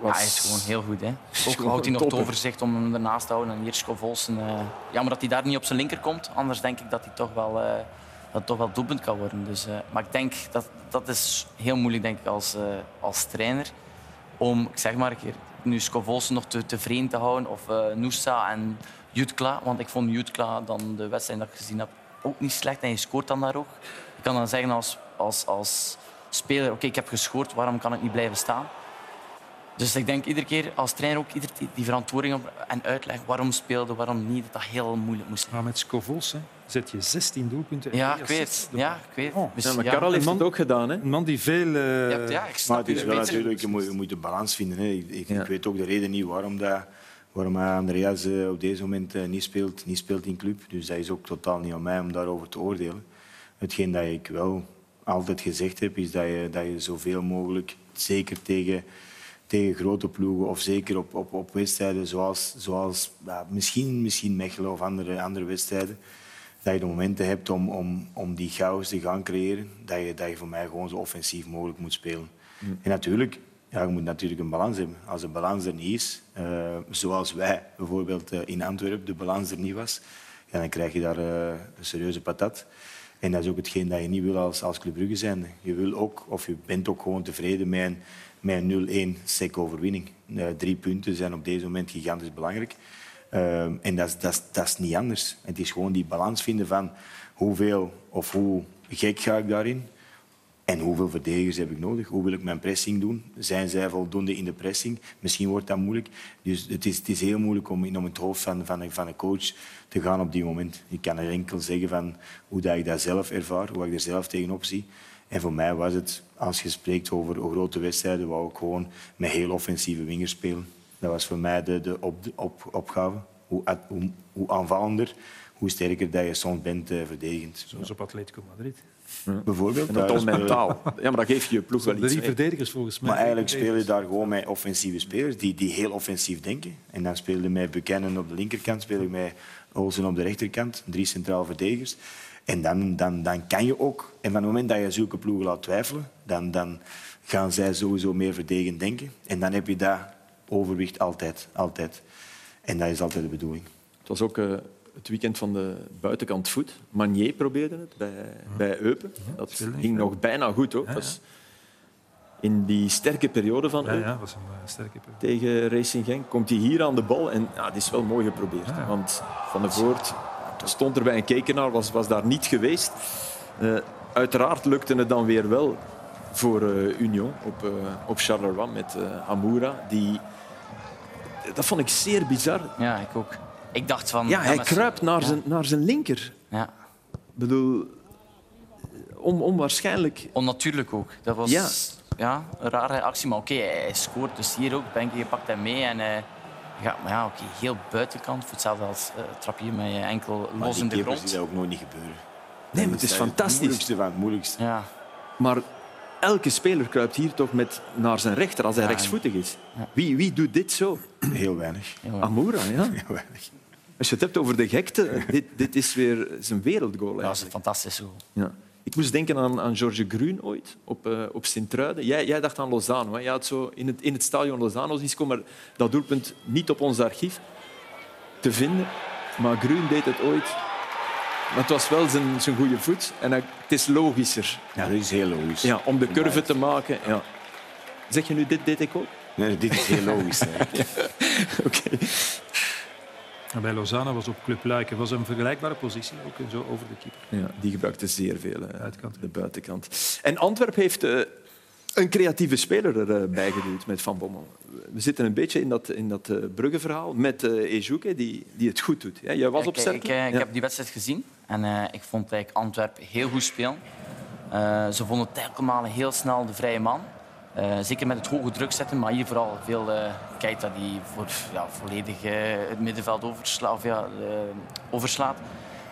Ja, hij is gewoon heel goed. Hè. Ook houdt hij nog het overzicht om hem ernaast te houden. En hier Volsen. eh jammer dat hij daar niet op zijn linker komt. Anders denk ik dat hij toch wel, eh, dat het toch wel doelpunt kan worden. Dus, eh, maar ik denk dat dat is heel moeilijk denk ik, als, als trainer. Om, ik zeg maar een keer, nu Scovolsen nog te, tevreden te houden. Of Noosa en Jutkla. Want ik vond Jutkla dan de wedstrijd dat ik gezien heb ook niet slecht. En je scoort dan daar ook. Je kan dan zeggen als, als, als speler, oké, ik heb gescoord. Waarom kan ik niet blijven staan? Dus ik denk iedere keer als trainer ook ieder die, verantwoording op en uitleg waarom speelde, waarom niet, dat dat heel moeilijk moest zijn. Maar met Scovols hè, zet je 16 doelpunten. en Ja, ik weet. Ja, ik weet het. Oh. Dus, Ja, maar ja, Karel heeft man- het ook gedaan. Hè? Een man die veel... eh, je hebt- ja, ik Maar snap het is wel natuurlijk, je moet, je moet de balans vinden. Hè. Ik, ik, Ja. ik weet ook de reden niet waarom, dat, waarom Andreas eh, op deze moment eh, niet, speelt, niet speelt in club. Dus dat is ook totaal niet aan mij om daarover te oordelen. Hetgeen dat ik wel altijd gezegd heb, is dat je, dat je zoveel mogelijk, zeker tegen, tegen grote ploegen of zeker op, op, op wedstrijden zoals, zoals ja, misschien, misschien Mechelen of andere, andere wedstrijden, dat je de momenten hebt om, om, om die chaos te gaan creëren, dat je, dat je voor mij gewoon zo offensief mogelijk moet spelen. En natuurlijk, ja, je moet natuurlijk een balans hebben. Als de balans er niet is, eh, zoals wij bijvoorbeeld eh, in Antwerpen de balans er niet was, ja, dan krijg je daar eh, een serieuze patat. En dat is ook hetgeen dat je niet wil als, als Club Brugge zijn. Je wil ook, of je bent ook gewoon tevreden met een, een 0-1 sec overwinning. Eh, drie punten zijn op deze moment gigantisch belangrijk. Ehm, en dat is, dat, is, niet anders. Het is gewoon die balans vinden van hoeveel of hoe gek ga ik daarin. En hoeveel verdedigers heb ik nodig? Hoe wil ik mijn pressing doen? Zijn zij voldoende in de pressing? Misschien wordt dat moeilijk. Dus het is, het is heel moeilijk om in het hoofd van, van, een- van een coach te gaan op die moment. Ik kan er enkel zeggen van hoe dat ik dat zelf ervaar, hoe ik er zelf tegenop zie. En voor mij was het, als je spreekt over grote wedstrijden, wou ik gewoon met heel offensieve wingers spelen. Dat was voor mij de, de, op, de op, opgave. Hoe, at- hoe, hoe aanvallender, hoe sterker dat je soms bent eh, verdedigend. Zoals op Atletico Madrid. Bijvoorbeeld. En dat spelen- mentaal. Ja, maar dat geeft je ploeg wel iets. Drie verdedigers volgens mij. Maar eigenlijk speel je daar gewoon met offensieve spelers die, die heel offensief denken. En dan speel je met Buchanan op de linkerkant, speel je met Olsen op de rechterkant, drie centraal verdedigers. En dan, dan, dan kan je ook. En van het moment dat je zulke ploegen laat twijfelen, dan, dan gaan zij sowieso meer verdedigend denken. En dan heb je dat overwicht altijd. altijd. En dat is altijd de bedoeling. Het was ook eh, het weekend van de buitenkant voet. Manier probeerde het bij, bij Eupen. Dat ging nog bijna goed. Ook. Ja, Dat is in die sterke periode van Ja, was een eh, sterke periode. tegen Racing Genk komt hij hier aan de bal. En ja, het is wel mooi geprobeerd. Ja. Want Van der Voort stond erbij en keek ernaar, was, was daar niet geweest. Eh, uiteraard lukte het dan weer wel voor eh, Union op, eh, op Charleroi met eh Amoura. Die, dat vond ik zeer bizar. Ja, ik ook. Ik dacht van... Ja, hij kruipt naar, Ja. zijn, naar zijn linker. Ja, Ik bedoel, om, onwaarschijnlijk. onnatuurlijk ook. Dat was Ja. een rare actie. Maar oké, hij hij scoort. Dus hier ook, denk ik, je pakt hem mee. En, eh, ja, maar ja, oké, heel buitenkant. Voor hetzelfde als eh trap je met je enkel Maar los in de grond. zie dat ook nooit niet gebeuren. Nee, maar het is Het fantastisch. moeilijkste van het moeilijkste. Ja, Maar elke speler kruipt hier toch met naar zijn rechter als hij Ja, rechtsvoetig is. Wie, wie doet dit zo? Heel weinig. heel ja. Heel weinig. Als je het hebt over de gekte, dit, dit is weer zijn wereldgoal. dat is een fantastische goal. Ja. Ik moest denken aan, aan George Grun ooit, op, eh, op Sint-Truiden. Jij, jij dacht aan Lozano. Hè? Je had zo in het, in het stadion Lozano zien komen, maar dat doelpunt niet op ons archief te vinden. Maar Grun deed het ooit. Maar het was wel zijn, zijn goede voet. En hij- het is logischer Ja, dat is heel logisch. ja, om de curve te maken. Ja. Zeg je nu, dit deed ik ook? Nee, dit is heel logisch. Oké. En bij Lozano was op Club Luik. Het was een vergelijkbare positie, ook zo over de keeper. Ja, die gebruikte zeer veel, eh, Buitenkant. de buitenkant. En Antwerp heeft eh, een creatieve speler erbij geduwd met Van Bommel. We zitten een beetje in dat, in dat eh, Brugge-verhaal met eh Ejuke, die, die het goed doet. Ja, jij was op ik, Cercle? ik, eh, ik Ja. heb die wedstrijd gezien en eh, ik vond eigenlijk Antwerpen heel goed spelen. Eh, ze vonden telkens heel snel de vrije man. Eh, zeker met het hoge druk zetten, maar hier vooral veel eh Keita die voor, ja, volledig eh, het middenveld overslaat.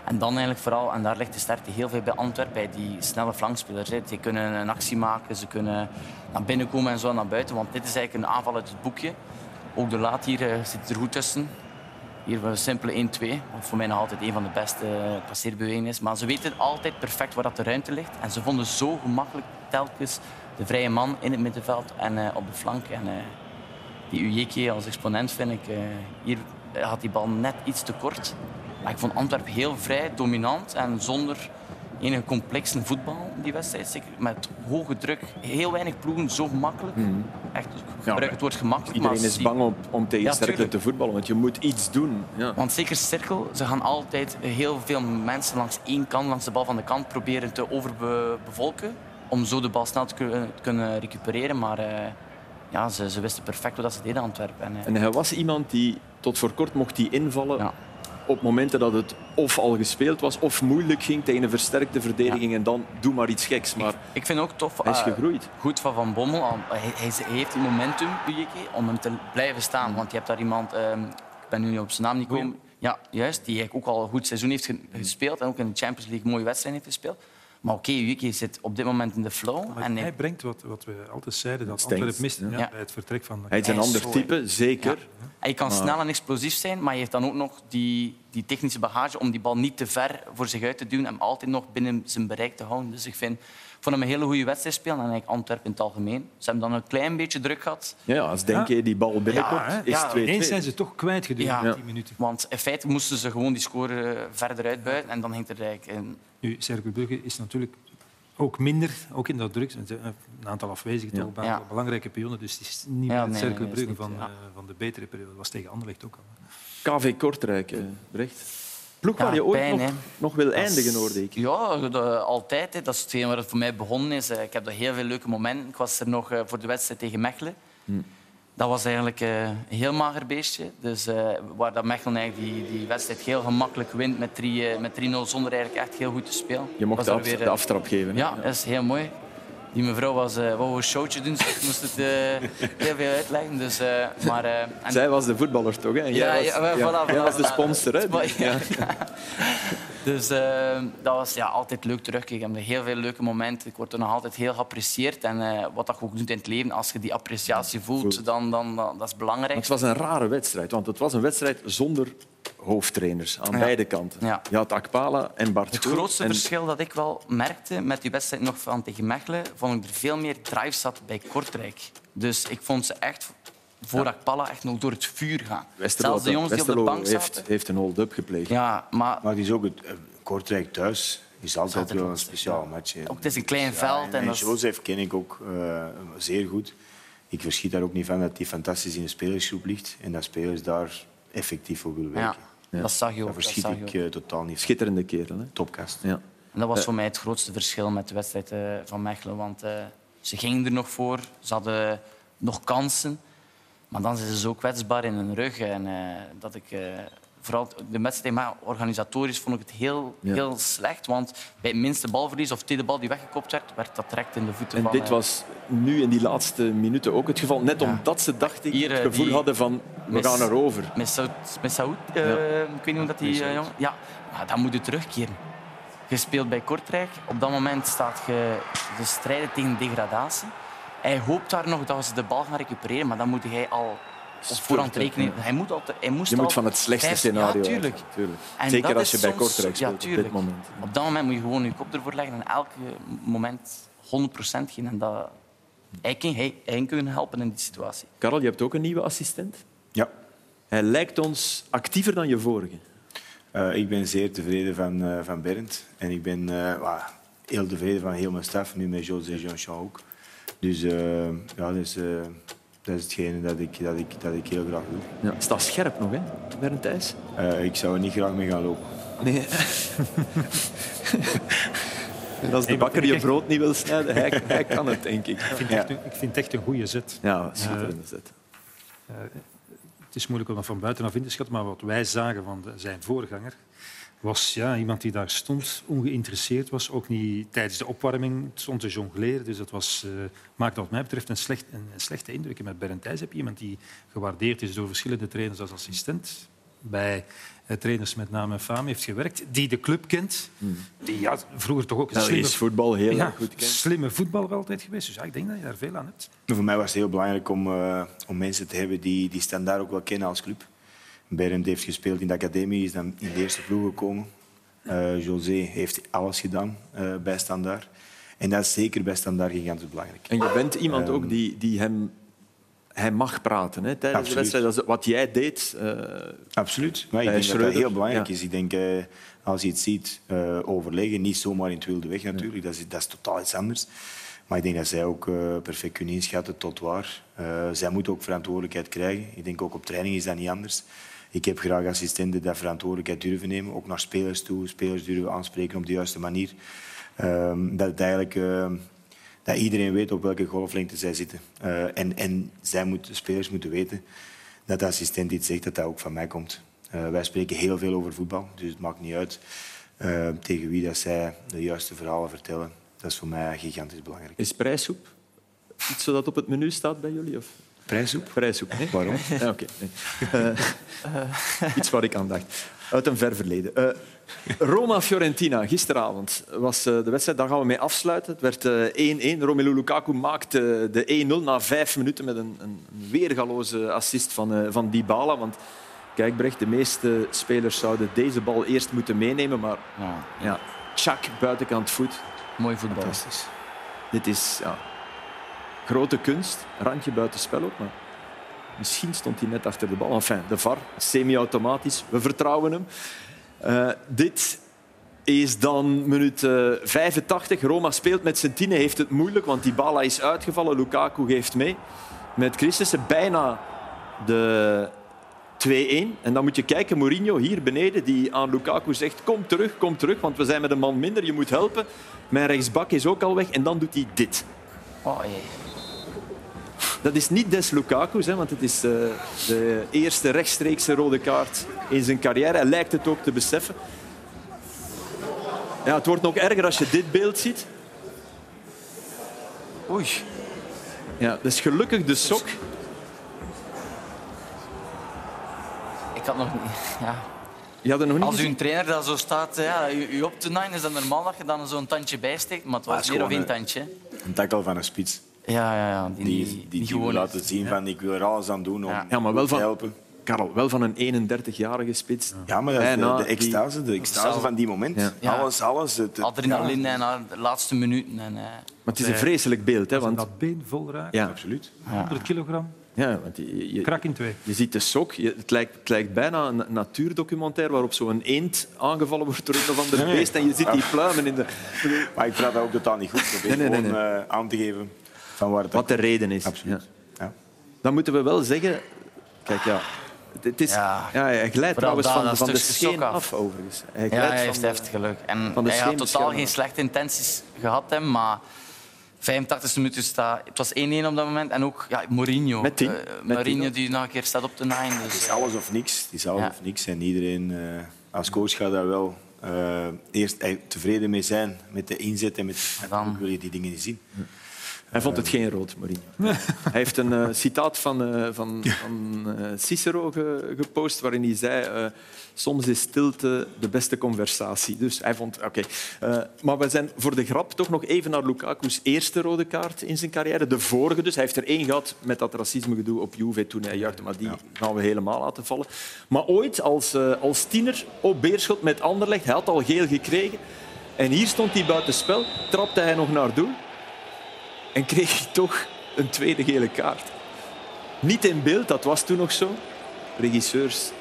En dan eigenlijk vooral, en daar ligt de sterkte heel veel bij Antwerpen, bij die snelle flankspelers. hè. Die kunnen een actie maken, ze kunnen naar binnen komen en zo naar buiten. Want dit is eigenlijk een aanval uit het boekje. Ook de laat hier zit er goed tussen. Hier een simpele 1-2, wat voor mij nog altijd een van de beste passeerbewegingen is. Maar ze weten altijd perfect waar dat de ruimte ligt. En ze vonden zo gemakkelijk telkens de vrije man in het middenveld en eh, op de flank. En eh, die Ujeke als exponent vind ik, eh, hier had die bal net iets te kort. Maar ik vond Antwerpen heel vrij, dominant en zonder enige complexe voetbal die wedstrijd. Zeker met hoge druk, heel weinig ploegen, zo gemakkelijk. Echt, ik gebruik het woord gemakkelijk. Iedereen is bang om, om tegen Ja, te voetballen, want je moet iets doen. Ja. Want zeker cirkel, ze gaan altijd heel veel mensen langs één kant, langs de bal van de kant, proberen te overbevolken. Om zo de bal snel te kunnen, recupereren. Maar eh, ja, ze, ze wisten perfect wat ze deden Antwerpen. En, En hij was iemand die tot voor kort mocht die invallen Ja. op momenten dat het of al gespeeld was of moeilijk ging tegen een versterkte verdediging en dan doe maar iets geks. Maar ik vind ook tof. hij is eh, gegroeid. goed van Van Bommel. Hij, hij, hij heeft die momentum, Ujeke, om hem te blijven staan. Want je hebt daar iemand, ehm, ik ben nu op zijn naam niet komen. Ja, juist. Die ook al een goed seizoen heeft ge- gespeeld. En ook in de Champions League mooie wedstrijden heeft gespeeld. Maar oké, Ujeke zit op dit moment in de flow. Maar en hij hij- brengt wat, wat we altijd zeiden, dat Antwerpen mist ja. ja, Ja. bij het vertrek van... Hij is een ander type, zeker. Hij kan snel en explosief zijn, maar hij heeft dan ook nog die, die technische bagage om die bal niet te ver voor zich uit te duwen en hem altijd nog binnen zijn bereik te houden. Dus ik vind, vond hem een hele goede wedstrijd spelen en eigenlijk Antwerpen in het algemeen. Ze hebben dan een klein beetje druk gehad, Ja, als Denke die bal binnenkomt, hè? is Ja, 2-2. Ineens zijn ze toch kwijt gedurende Ja. 10 minuten. want in feite moesten ze gewoon die score eh, verder uitbuiten en dan ging er eigenlijk een... Nu, Cercle Brugge is natuurlijk ook minder, ook in dat druk. Een aantal afwezigen, Ja. toch een aantal Ja. belangrijke pionnen. Dus het is niet Ja, nee, nee, Brugge van, ja. eh, van de betere periode. Dat was tegen Anderlecht ook al. KV Kortrijk, eh, Brecht. Ploeg Ja, waar je ooit pijn, nog, nog wil eindigen, hoorde ik. Ja, de- altijd. Hè. Dat is hetgeen waar het voor mij begonnen is. Eh, Ik heb daar heel veel leuke momenten. Ik was er nog eh, voor de wedstrijd tegen Mechelen. Dat was eigenlijk eh, een heel mager beestje. Dus, eh, waar dat Mechelen eigenlijk die, die wedstrijd heel gemakkelijk wint met 3 eh, met 3-0 zonder eigenlijk echt heel goed te spelen. Je mocht de, af- weer, de aftrap geven. Ja, dat is heel mooi. Die mevrouw was, eh wou een showtje doen, dus ik moest het heel veel uitleggen. Dus, maar, en- Zij was de voetballer toch? Hè? Ja, was, ja, voilà, jij voilà, was de sponsor. Hè? Maar-. Dus eh, dat was ja, altijd leuk terugkijken. Ik heb heel veel leuke momenten. Ik word er nog altijd heel geapprecieerd. En eh, wat dat ook doet in het leven, als je die appreciatie voelt, dan, dan, dan dat is belangrijk. Het was een rare wedstrijd, want het was een wedstrijd zonder hoofdtrainers aan Ja. beide kanten. Ja. Je had Akpala en Bart Het grootste En- verschil dat ik wel merkte met die wedstrijd nog van tegen Mechelen, vond ik er veel meer drive zat bij Kortrijk. Dus ik vond ze echt voor Akpala echt nog door het vuur gaan. Westerlo, Zelfs de jongens die op de bank heeft, zaten. heeft een hold-up gepleegd. Ja, maar Maar het is ook het eh, Kortrijk thuis is altijd wel een speciaal match. Ook het is een klein veld en en dat Joseph ken ik ook eh, zeer goed. Ik verschiet daar ook niet van dat hij fantastisch in de spelersgroep ligt en dat spelers daar effectief voor willen ja, werken. dat zag je ook. Daar verschiet ik eh, totaal niet. Schitterende kerel. Hè? Topkast. Ja. En dat was voor mij het grootste verschil met de wedstrijd eh, van Mechelen. Want eh, ze gingen er nog voor, ze hadden nog kansen. Maar dan zijn ze zo kwetsbaar in hun rug. En eh, dat ik, eh, vooral de wedstrijd, maar organisatorisch vond ik het heel, Ja. heel slecht. Want bij het minste balverlies of tweede bal die weggekopt werd, werd dat direct in de voeten En van... dit eh, was nu in die laatste minuten ook het geval. Net Ja. omdat ze, dacht ik, Hier, het gevoel hadden van we Mis- gaan erover. Eh, Ja. ik weet niet hoe dat die eh, jongen... Ja, maar dan moet je terugkeren. Je speelt bij Kortrijk. Op dat moment staat je te strijden tegen degradatie. Hij hoopt daar nog dat ze de bal gaan recupereren, maar dan moet hij al op voorhand rekenen. Hij, moet altijd, hij moest Je moet al van het slechtste vijf- scenario Ja, tuurlijk. uitgaan, tuurlijk. En Zeker dat als je bij Kortrijk ja, speelt op dit moment. Op dat moment moet je gewoon je kop ervoor leggen en elke moment 100% gaan. En dat, hij kan, hij, hij kan helpen in die situatie. Karel, je hebt ook een nieuwe assistent. Ja. Hij lijkt ons actiever dan je vorige. Eh, ik ben zeer tevreden van, eh, van Bernd. En ik ben eh, heel tevreden van heel mijn staf, nu met José Jean ook. Dus eh, ja, dat is, eh, dat is hetgene dat ik, dat, ik, dat ik heel graag doe. Ja. Staat scherp nog, hè, Bernd Thijs? Eh, ik zou er niet graag mee gaan lopen. Nee. En als de bakker je echt- brood niet wil snijden, hij, hij kan het, denk ik. Ik vind, Ja. echt, een- ik vind het echt een goede zet. Ja, schitterende zet. Het is moeilijk om dat van buitenaf in te schatten, maar wat wij zagen van de- zijn voorganger was ja, iemand die daar stond, ongeïnteresseerd was, ook niet tijdens de opwarming stond te jongleren. Dus dat was, eh, maakte wat mij betreft een, slecht, een, een slechte indruk. En met Berend Thijs heb je iemand die gewaardeerd is door verschillende trainers als assistent. Bij eh, trainers met naam en faam heeft gewerkt, die de club kent. Die ja, vroeger toch ook een Nou, slimme, is voetbal heel ja, goed kent. slimme voetballer altijd geweest. Dus ja, ik denk dat je daar veel aan hebt. Voor mij was het heel belangrijk om, eh, om mensen te hebben die, die Standaard ook wel kennen als club. Berend heeft gespeeld in de academie, is dan in de eerste ploeg gekomen. Eh, José heeft alles gedaan eh, bij Standaard. En dat is zeker bij Standaard gigantisch belangrijk. En je bent iemand Ehm. ook die, die hem... Hij mag praten hè, tijdens Absoluut. de wedstrijd. Dat is wat jij deed. eh, Absoluut. Maar ik denk dat dat heel belangrijk ja. is. Ik denk, als je het ziet, overleggen, niet zomaar in het wilde weg natuurlijk, dat, is, dat is totaal iets anders. Maar ik denk dat zij ook perfect kunnen inschatten tot waar. Zij moeten ook verantwoordelijkheid krijgen. Ik denk ook op training is dat niet anders. Ik heb graag assistenten die verantwoordelijkheid durven nemen, ook naar spelers toe, spelers durven aanspreken op de juiste manier. Ehm, dat eigenlijk... eh, dat iedereen weet op welke golflengte zij zitten. Eh, en en zij moeten, spelers moeten weten dat de assistent iets zegt, dat dat ook van mij komt. Eh, wij spreken heel veel over voetbal, dus het maakt niet uit eh, tegen wie dat zij de juiste verhalen vertellen. Dat is voor mij gigantisch belangrijk. is prijssoep iets dat op het menu staat bij jullie? Of? Prijssoep? Prijssoep, nee? Waarom? Ja, oké. nee. Eh, iets waar ik aan dacht. Uit een ver verleden. Eh, Roma-Fiorentina, gisteravond was eh, de wedstrijd. Daar gaan we mee afsluiten. Het werd eh, 1-1. Romelu Lukaku maakte de 1-0 na vijf minuten met een, een weergaloze assist van, eh, van Dybala. Want kijk, Brecht, de meeste spelers zouden deze bal eerst moeten meenemen. Maar Ja, ja, tjak, buitenkant voet. mooi voetbal. Fantastisch. Dit is ja, grote kunst. Randje buitenspel ook, maar misschien stond hij net achter de bal. Enfin, de VAR, semi-automatisch. We vertrouwen hem. Eh, dit is dan minuut eh, 85. Roma speelt met zijn tienen, heeft het moeilijk, want die bala is uitgevallen. Lukaku geeft mee. Met Christensen bijna de 2-1. En dan moet je kijken, Mourinho hier beneden, die aan Lukaku zegt kom terug, kom terug, want we zijn met een man minder, je moet helpen. Mijn rechtsbak is ook al weg. En dan doet hij dit. Oh, jee. Dat is niet des Lukaku's, hè, want het is eh, de eerste rechtstreekse rode kaart in zijn carrière. Hij lijkt het ook te beseffen. Ja, het wordt nog erger als je dit beeld ziet. Oei. Ja, dat is gelukkig de sok. Ik had nog niet... Ja. Je had er nog niet Als uw trainer dat zo staat, ja, u, u op te nine, is dat normaal dat je dan zo'n tandje bijsteekt. Maar het was meer of één gewoon, tandje. Een tackle van een spits. Ja, ja, ja. Die, Die, die, laten zien van ik wil er alles aan doen om, Ja. Ja, maar wel om te van- helpen. Karel, wel van een 31-jarige spits. Ja, maar dat is Bijna de, de extase, de extase van die moment. Ja. Ja. Alles, alles. Het, het- Adrenaline en eh, de laatste minuten. En, eh, Maar het is een vreselijk beeld. Hè, want, dat been vol raakt, ja, Absoluut. 100 kilogram, ja, want je, je, krak in twee. je ziet de sok. Je, het, lijkt, het lijkt bijna een natuurdocumentaire waarop zo'n eend aangevallen wordt door een of ander Nee. beest en je ziet die pluimen in de... Maar ik praat dat ook totaal niet goed. Ik probeer Nee, nee, nee, gewoon eh, aan te geven van waar het Wat de reden is. Absoluut. Ja. Ja. Dan moeten we wel zeggen... Kijk, ja... Het, is, ja. Ja. hij glijdt trouwens van, de scheen af. af. overigens. Hij ja, hij heeft heftig geluk. En van de hij had totaal geen slechte intenties gehad, hem, maar 85 minuten staat... Het was 1-1 op dat moment. En ook ja, Mourinho. Met tien. Eh, Met Mourinho die nog een keer staat op de nine. Het is Dus, alles of niks. Het is alles Ja. of niks. En iedereen eh, als coach gaat daar wel eh, eerst eh, tevreden mee zijn met de inzet. En met, dan- natuurlijk wil je die dingen niet zien. Hij vond het geen rood, Mourinho. Hij heeft een eh, citaat van, eh, van, van eh, Cicero ge- gepost waarin hij zei... Soms is stilte de beste conversatie. Dus hij vond... Oké. Maar we zijn voor de grap toch nog even naar Lukaku's eerste rode kaart in zijn carrière. De vorige dus. Hij heeft er één gehad met dat racismegedoe op Juve toen hij juichte. Maar die gaan we helemaal laten vallen. Maar ooit, als, als tiener, op Beerschot met Anderlecht, hij had al geel gekregen. En hier stond hij buiten spel, trapte hij nog naar doel en kreeg hij toch een tweede gele kaart. Niet in beeld, dat was toen nog zo. Regisseurs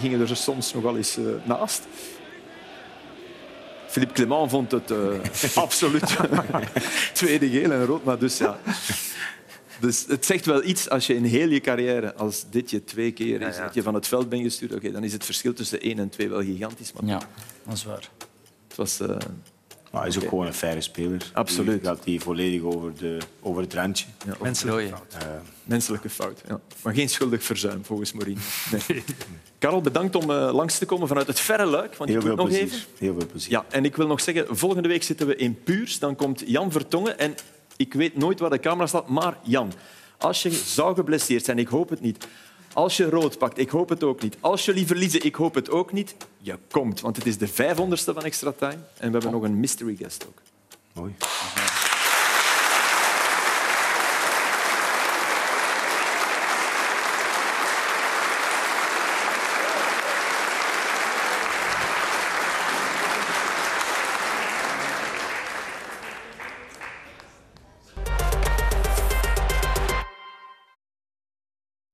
gingen er soms nog wel eens eh, naast. Philippe Clement vond het eh, absoluut tweede geel en rood, maar dus ja. Dus het zegt wel iets als je in heel je carrière, als dit je twee keer is, dat je van het veld bent gestuurd, oké, dan is het verschil tussen één en twee wel gigantisch. Maar ja, dat is waar. het was... eh, Maar hij is ook gewoon een faire speler. Absoluut. Nu gaat hij volledig over, de, over het randje. Menselijke Rooie. fout. Eh, Menselijke fout, ja. Maar geen schuldig verzuim, volgens Mourinho. Nee. Karel, bedankt om eh, langs te komen vanuit het verre luik. Want heel je veel nog plezier. even. Heel veel plezier. Ja, en ik wil nog zeggen, volgende week zitten we in Puurs. Dan komt Jan Vertongen. En ik weet nooit waar de camera staat, maar Jan, als je zou geblesseerd zijn, ik hoop het niet. Als je rood pakt, ik hoop het ook niet. Als jullie verliezen, ik hoop het ook niet. Je komt, want het is de 500ste van Extra Time. En we hebben nog een mystery guest ook. Mooi.